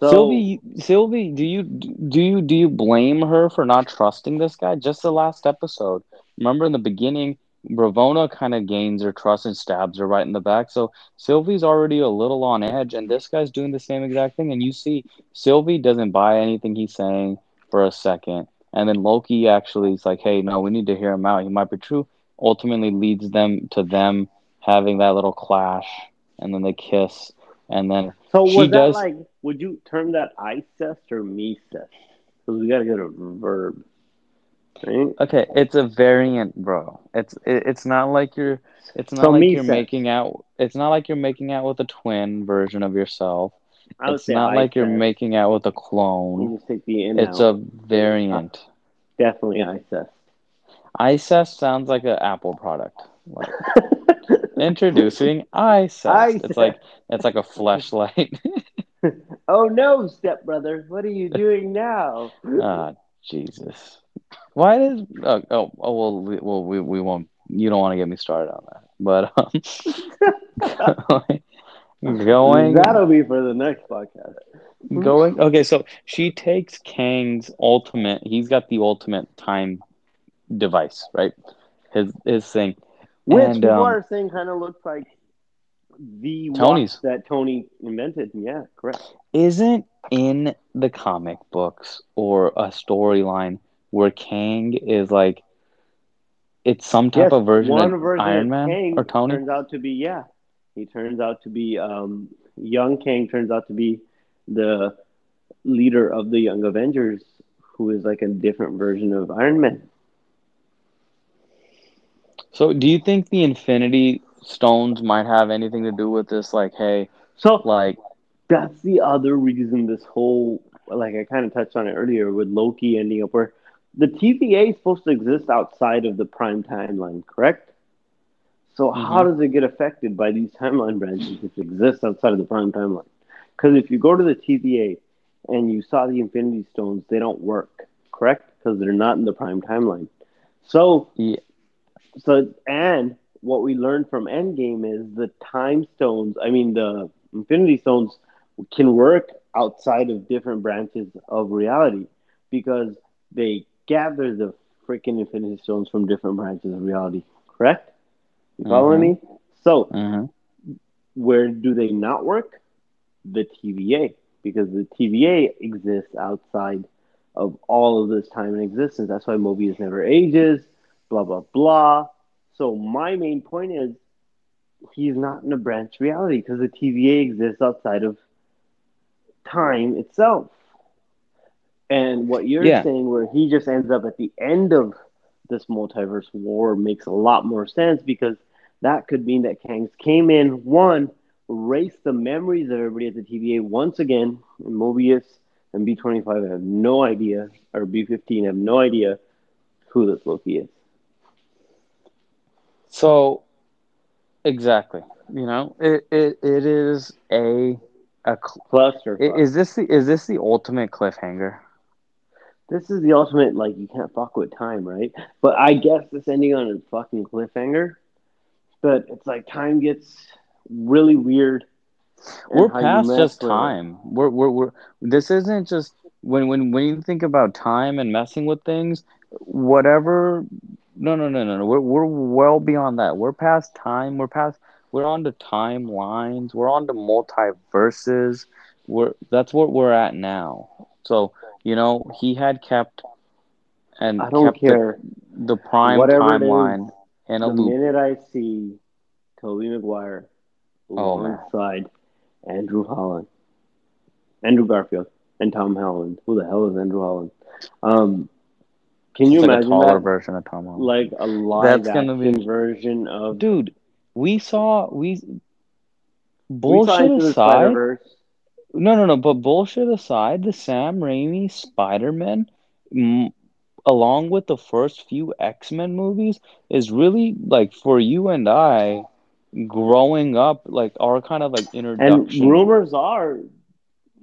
So, Sylvie, Sylvie, do you do you do you blame her for not trusting this guy? Just the last episode. Remember in the beginning, Ravonna kind of gains her trust and stabs her right in the back. So Sylvie's already a little on edge, and this guy's doing the same exact thing. And you see, Sylvie doesn't buy anything he's saying for a second, and then Loki actually is like, "Hey, no, we need to hear him out. He might be true." Ultimately, leads them to them having that little clash, and then they kiss, and then so she was that does- like, would you term that I cest or me cest? Because we got to get a verb. Right? Okay, it's a variant, bro. It's it, it's not like you're it's not So like me you're making out it's not like you're making out with a twin version of yourself. I would It's say not I like you're making out with a clone. just take the in It's out. a variant. Definitely ISIS. ISIS sounds like an Apple product. Like introducing ISIS. It's like it's like a flashlight. oh no, stepbrother, what are you doing now? Ah, Jesus. Why does oh, oh, oh well we, well we, we won't you don't want to get me started on that. But um going That'll be for the next podcast. going okay so she takes kang's ultimate he's got the ultimate time device right his his thing Which And, um, saying kind of looks like the Tony's. that Tony invented. Yeah, correct. isn't in the comic books or a storyline where kang is like it's some type yes, of version of version iron of man Kang or tony turns out to be yeah. He turns out to be um, young Kang turns out to be the leader of the Young Avengers, who is like a different version of Iron Man. so do you think the infinity stones might have anything to do with this like hey So like that's the other reason this whole like I kind of touched on it earlier with Loki ending up where the TVA is supposed to exist outside of the prime timeline, correct? So how Mhm. does it get affected by these timeline branches if it exists outside of the prime timeline? Because if you go to the TVA and you saw the Infinity Stones, they don't work, correct? Because they're not in the prime timeline. So Yeah. so and what we learned from Endgame is the time stones. I mean the Infinity Stones can work outside of different branches of reality because they gather the freaking Infinity Stones from different branches of reality. Correct? You following me? So mhm. where do they not work? The TVA, because the TVA exists outside of all of this time and existence. That's why Mobius never ages, blah, blah, blah. So, my main point is he's not in a branch reality because the TVA exists outside of time itself. And what you're Yeah. saying, where he just ends up at the end of this multiverse war, makes a lot more sense because that could mean that Kangs came in, one, erased the memories of everybody at the TVA once again, and Mobius and B25 have no idea, or B15 have no idea who this Loki is. So, exactly. You know, it it, it is a a. Cluster. Is this the is this the ultimate cliffhanger? This is the ultimate like you can't fuck with time, right? But I guess this ending on a fucking cliffhanger. But it's like time gets really weird. We're past just time. We're, we're we're this isn't just when when when you think about time and messing with things, whatever. No, no, no, no, no. We're we're well beyond that. We're past time. We're past. We're on to timelines. We're on to multiverses. We're that's what we're at now. So you know he had kept and I don't care the, the prime Whatever timeline in a the loop. minute I see Tobey Maguire Oh, man. alongside Andrew Holland, Andrew Garfield, and Tom Holland. Who the hell is Andrew Holland? Um, can you It's like a imagine taller that? version of Tom Holland. Like a live That's action gonna be- version of Dude, we saw we we saw bullshit Into the aside. No, no, no. But bullshit aside, the Sam Raimi Spider Man, m- along with the first few X Men movies, is really like for you and I, growing up, like our kind of like introduction. And rumors are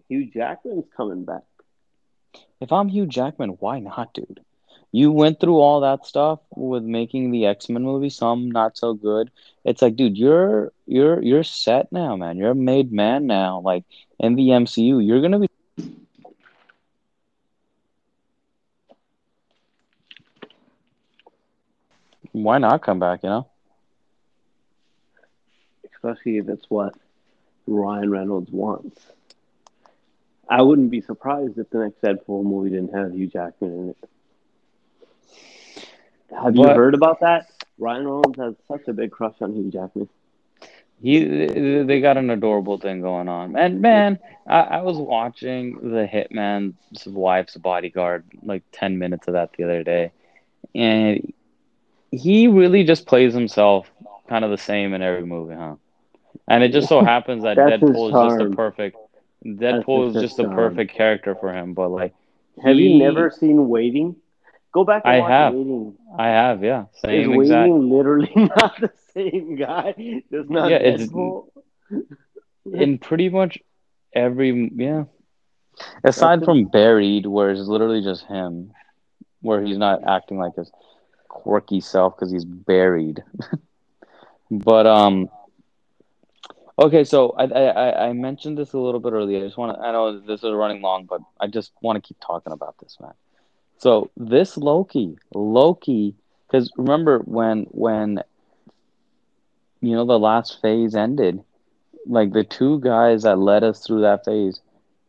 Hugh Jackman's coming back. If I'm Hugh Jackman, why not, dude? You went through all that stuff with making the X Men movie, some not so good. It's like, dude, you're you're you're set now, man. You're a made man now. Like in the MCU, you're gonna be. Why not come back? You know. especially if it's what Ryan Reynolds wants. I wouldn't be surprised if the next Deadpool movie didn't have Hugh Jackman in it. Have you heard about that? Ryan Reynolds has such a big crush on Hugh Jackman. He, they got an adorable thing going on, and man, I, I was watching the Hitman's wife's bodyguard, like ten minutes of that the other day, and he really just plays himself kind of the same in every movie, huh? And it just so happens that Deadpool is just the perfect. Deadpool is just the perfect character for him, but like, Have he- you never seen Waiting? Go back and I watch have. Waiting. I have, yeah, Is same Waiting exact. literally not the same guy? Does not Yeah, it's- in pretty much every yeah aside from buried where it's literally just him where he's not acting like his quirky self because he's buried but um okay so I, I I- i mentioned this a little bit earlier i just want to i know this is running long but i just want to keep talking about this man so this loki loki because remember when when you know the last phase ended like the two guys that led us through that phase,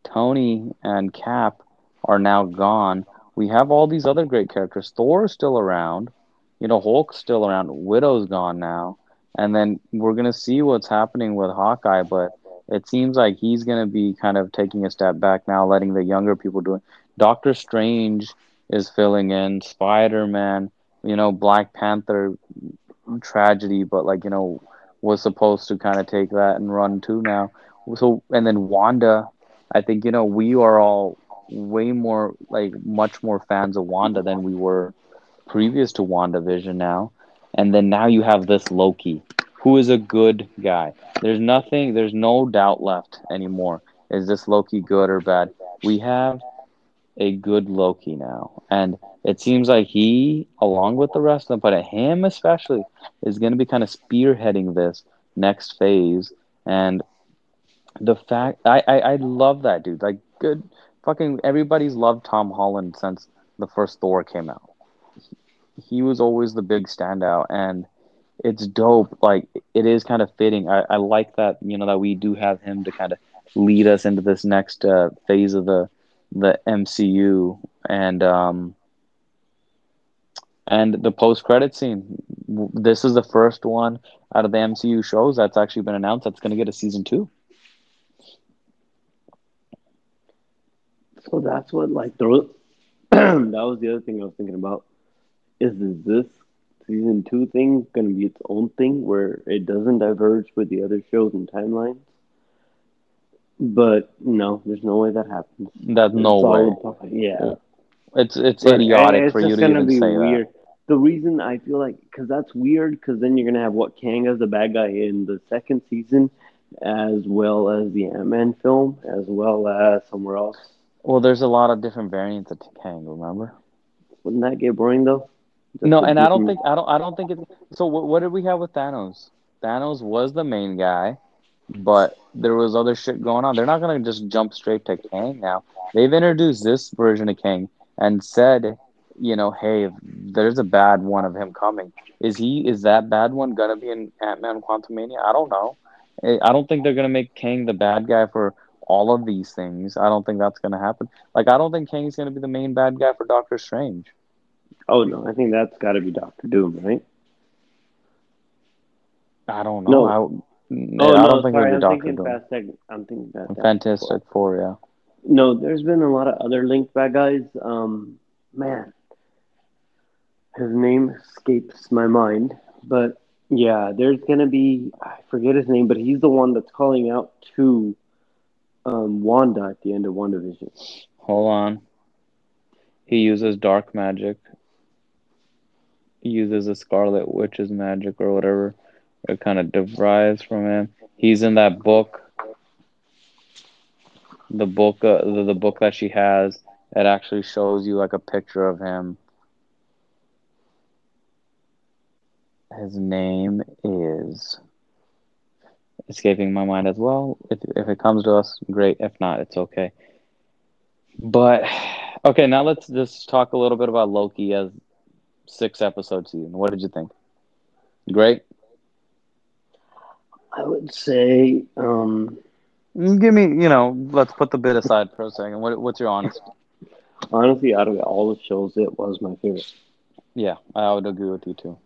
Tony and Cap, are now gone. We have all these other great characters. Thor's still around. You know, Hulk's still around. Widow's gone now. And then we're to see what's happening with Hawkeye, but it seems like he's going to be kind of taking a step back now, letting the younger people do it. Doctor Strange is filling in. Spider Man, you know, Black Panther tragedy, but like, you know, was supposed to kind of take that and run too now. So and then Wanda, I think you know we are all way more like much more fans of Wanda than we were previous to WandaVision now. And then now you have this Loki, who is a good guy. There's nothing, there's no doubt left anymore. Is this Loki good or bad? We have a good Loki now. And it seems like he, along with the rest of them, but him especially, is going to be kind of spearheading this next phase. And the fact, I, I, I love that dude. Like, good, fucking, everybody's loved Tom Holland since the first Thor came out. He was always the big standout, and it's dope. Like, it is kind of fitting. I, I like that, you know, that we do have him to kind of lead us into this next uh, phase of the the MCU and um and the post credit scene. This is the first one out of the MCU shows that's actually been announced that's going to get a season two. So that's what like the that was the other thing I was thinking about. Is this season two thing gonna be its own thing where it doesn't diverge with the other shows and timelines? But no, there's no way that happens. That no way. yeah. It's it's But idiotic it's for you to even be say weird. the reason I feel like because that's weird because then you're gonna have what Kang as the bad guy in the second season, as well as the Ant Man film, as well as somewhere else. Well, there's a lot of different variants of Kang. Remember? Wouldn't that get boring though? Just No, and I don't think I don't I don't think it's so. What, what did we have with Thanos? Thanos was the main guy, but there was other shit going on. They're not gonna just jump straight to Kang now. They've introduced this version of Kang and said, you know, hey, there's a bad one of him coming. Is he? Is that bad one gonna be in Ant Man Quantumania? I don't know. I don't think they're gonna make Kang the bad guy for all of these things. I don't think that's gonna happen. Like, I don't think Kang's gonna be the main bad guy for Doctor Strange. Oh no, I think that's got to be Doctor Doom, right? I don't know. No. I, Oh I no, don't think sorry, it'll I'm Doctor thinking Doom. Fast Tech- I'm thinking Fast Tech- Fantastic Four, yeah. No, there's been a lot of other linked bad guys. Um, man, his name escapes my mind, but yeah, there's gonna be I forget his name, but he's the one that's calling out to um, Wanda at the end of WandaVision. Hold on. He uses dark magic. He uses a Scarlet Witch's magic or whatever. It kind of derives from him. He's in that book. The book, uh, the, the book that she has, it actually shows you like a picture of him. His name is escaping my mind as well. If if it comes to us, great. If not, it's okay. But okay, now let's just talk a little bit about Loki as six episode season. What did you think? Great. I would say, um, Give me, you know, let's put the bit aside for a second. What, what's your honest? honestly, out of all the shows, it was my favorite. Yeah, I would agree with you too.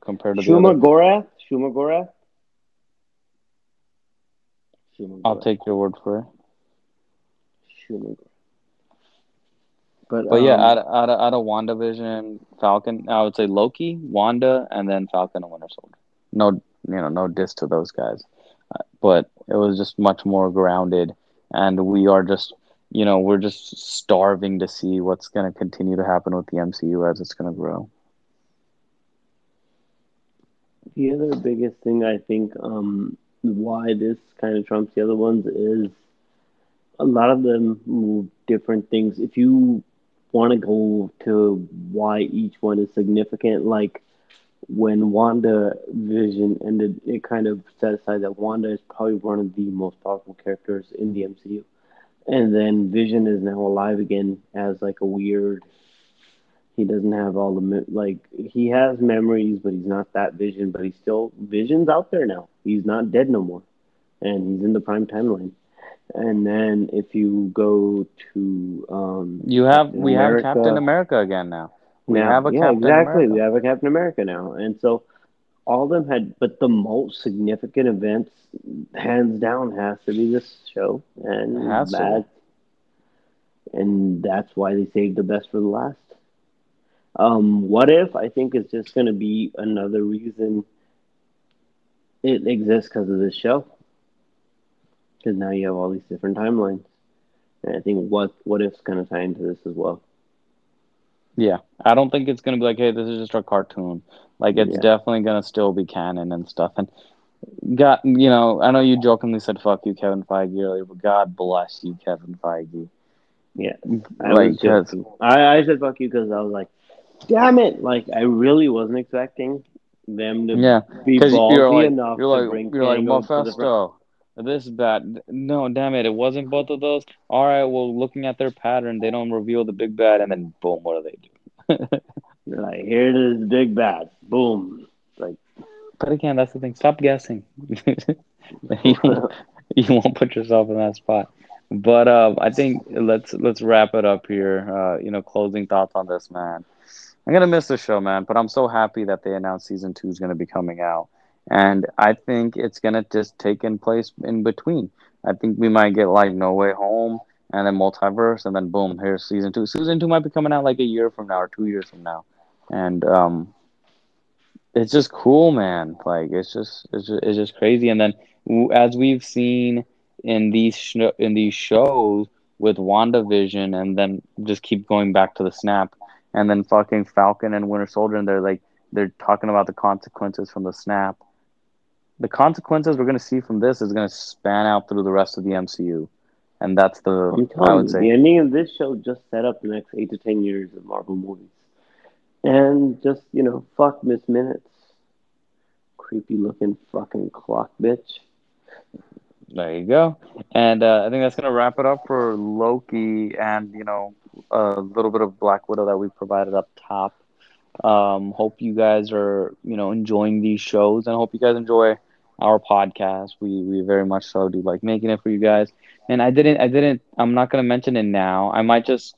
Compared to Shuma other, Gorath, Shuma Gorath. Shuma I'll take your word for it. Shuma Gorath. But, But yeah, um, out of, out of, out of WandaVision, Falcon, I would say Loki, Wanda, and then Falcon and Winter Soldier. No, you know, no diss to those guys, Uh, but it was just much more grounded, and we are just, you know, we're just starving to see what's going to continue to happen with the MCU as it's going to grow. The other biggest thing I think um, why this kind of trumps the other ones is a lot of them move different things. If you want to go to why each one is significant, like when Wanda Vision ended, it kind of set aside that Wanda is probably one of the most powerful characters in the MCU. And then Vision is now alive again as like a weird he doesn't have all the me- like he has memories, but he's not that Vision. But he's still Vision's out there now. He's not dead no more, and he's in the prime timeline. And then if you go to um, You have Captain we have Captain America again now. We now, have a yeah, Captain exactly. America. We have a Captain America now, and so all of them had, but the most significant events, hands down, has to be this show, and It has to be. that, and that's why they saved the best for the last. Um, what if I think it's just going to be another reason it exists because of this show? Because now you have all these different timelines, and I think what what if's going to tie into this as well. Yeah, I don't think it's gonna be like, hey, this is just a cartoon. Like, it's Yeah. definitely gonna still be canon and stuff. And God, you know, I know you jokingly said "fuck you, Kevin Feige" earlier, but God bless you, Kevin Feige. Yeah, I Like, joking. I, I said fuck you because I was like, damn it! Like I really wasn't expecting them to Yeah, be ballsy you're like, enough you're to like, bring you're like to the front. Mephisto. This is bad. No, damn it, it wasn't both of those. All right, well, looking at their pattern, they don't reveal the big bad, and then boom, what do they do? They're like, here it is, big bad, boom. Like, But again, that's the thing. Stop guessing. you, won't, you won't put yourself in that spot. But um, I think let's let's wrap it up here. Uh, you know, closing thoughts on this, man. I'm gonna miss the show, man. But I'm so happy that they announced season two is gonna be coming out, and I think it's gonna just take in place in between. I think we might get like No Way Home and then Multiverse, and then boom, here's season two. Season two might be coming out like a year from now or two years from now, and um, it's just cool, man. Like it's just it's just, it's just crazy. And then as we've seen in these sh- in these shows with WandaVision, and then just keep going back to the snap. and then fucking Falcon and Winter Soldier, and they're like they're talking about the consequences from the snap. The consequences we're gonna see from this is gonna span out through the rest of the MCU, and that's the I would you, say the ending of this show just set up the next eight to ten years of Marvel movies, and just you know, fuck Miss Minutes, creepy looking fucking clock bitch. There you go. And uh, I think that's going to wrap it up for Loki and, you know, a little bit of Black Widow that we provided up top. Um, hope you guys are, you know, enjoying these shows and hope you guys enjoy our podcast. We, we very much so do like making it for you guys. And I didn't, I didn't, I'm not to mention it now. I might just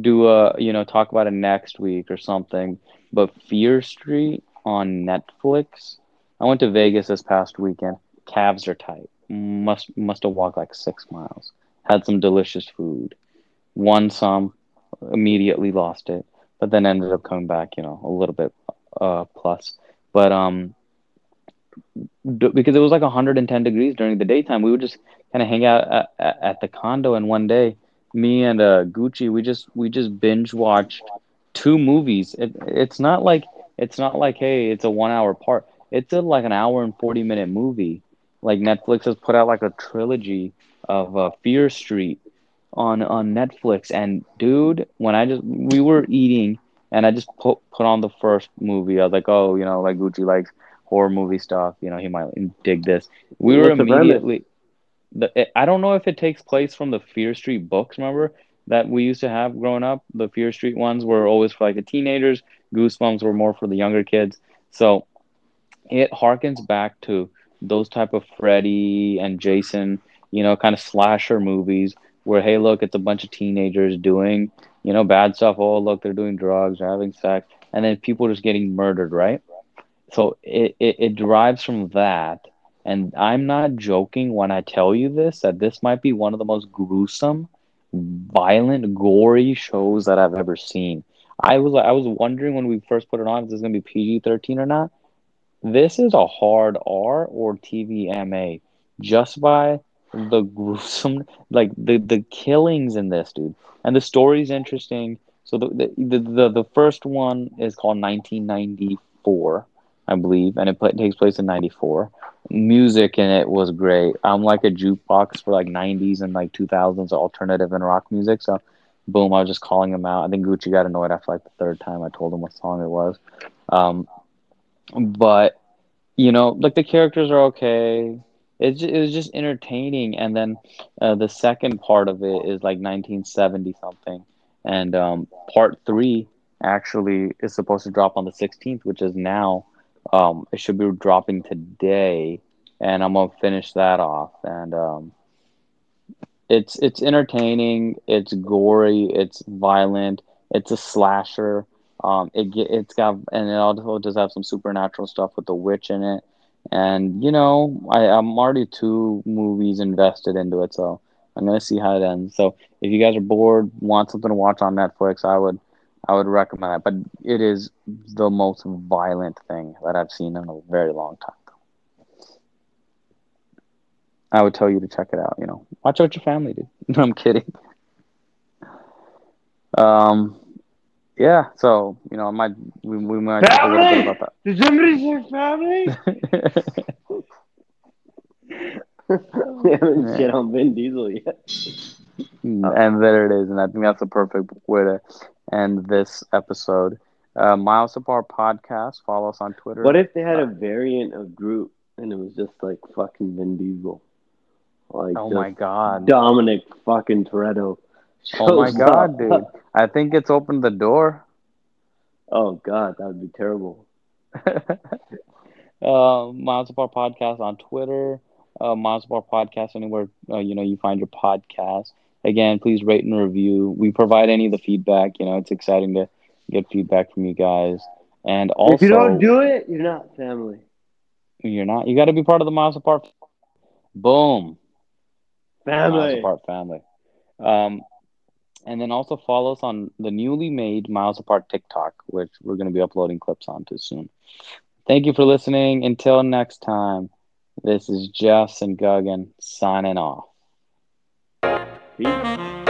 do a, you know, talk about it next week or something. But Fear Street on Netflix. I went to Vegas this past weekend. Calves are tight must must have walked like six miles. Had some delicious food, won some, immediately lost it, but then ended up coming back, you know, a little bit uh, plus. But um, because it was like 110 degrees during the daytime, we would just kind of hang out at, at, at, the condo. And one day, me and uh, Gucci, we just we just binge watched two movies. It, it's not like it's not like hey, it's a one hour part. It's a, like an hour and 40 minute movie like Netflix has put out like a trilogy of uh, Fear Street on on Netflix. And dude, when I just we were eating and I just put put on the first movie, I was like, oh, you know, like Gucci likes horror movie stuff. You know, he might dig this. We were immediately. The, I don't know if it takes place from the Fear Street books. Remember that we used to have growing up. The Fear Street ones were always for like the teenagers. Goosebumps were more for the younger kids. So it harkens back to those type of Freddy and Jason, you know, kind of slasher movies where hey, look, it's a bunch of teenagers doing, you know, bad stuff. Oh, look, they're doing drugs, they're having sex, and then people just getting murdered, right? So it, it, it derives from that. And I'm not joking when I tell you this that this might be one of the most gruesome, violent, gory shows that I've ever seen. I was I was wondering when we first put it on if this is gonna be PG thirteen or not. This is a hard R or TVMA just by the gruesome, like the the killings in this, dude. And the story's interesting. So the the the, the first one is called 1994, I believe, and it takes place in 94. Music in it was great. I'm like a jukebox for like 90s and like 2000s alternative and rock music. So, boom, I was just calling him out. I think Gucci got annoyed after like the third time I told him what song it was. Um, but you know, like the characters are okay. It's just, it was just entertaining, and then uh, the second part of it is like 1970 something, and um, part three actually is supposed to drop on the 16th, which is now. Um, it should be dropping today, and I'm gonna finish that off. And um, it's it's entertaining, it's gory, it's violent, it's a slasher. Um, it it's got and it also does have some supernatural stuff with the witch in it, and you know I, I'm already two movies invested into it, so I'm gonna see how it ends. So if you guys are bored, want something to watch on Netflix, I would I would recommend it. But it is the most violent thing that I've seen in a very long time. I would tell you to check it out. You know, watch it with your family, dude. No, I'm kidding. Um, yeah, so you know, I might we, we might talk a little bit about that. Did somebody say family? we haven't yeah. shit on Vin Diesel yet. And there it is, and I think that's the perfect way to end this episode. Uh, Miles Apart podcast. Follow us on Twitter. What if they had a variant of Groot and it was just like fucking Vin Diesel? Like oh my god, Dominic fucking Toretto. Oh my god, up. dude! I think it's opened the door. Oh god, that would be terrible. uh, Miles Apart Podcast on Twitter. Uh, Miles Apart Podcast anywhere uh, you know you find your podcast. Again, please rate and review. We provide any of the feedback. You know, it's exciting to get feedback from you guys. And also, if you don't do it, you're not family. You're not. You got to be part of the Miles Apart. Boom. Family. Miles Apart family. Um, and then also follow us on the newly made Miles Apart TikTok, which we're going to be uploading clips onto soon. Thank you for listening. Until next time, this is Jess and Guggen signing off. ¿sí?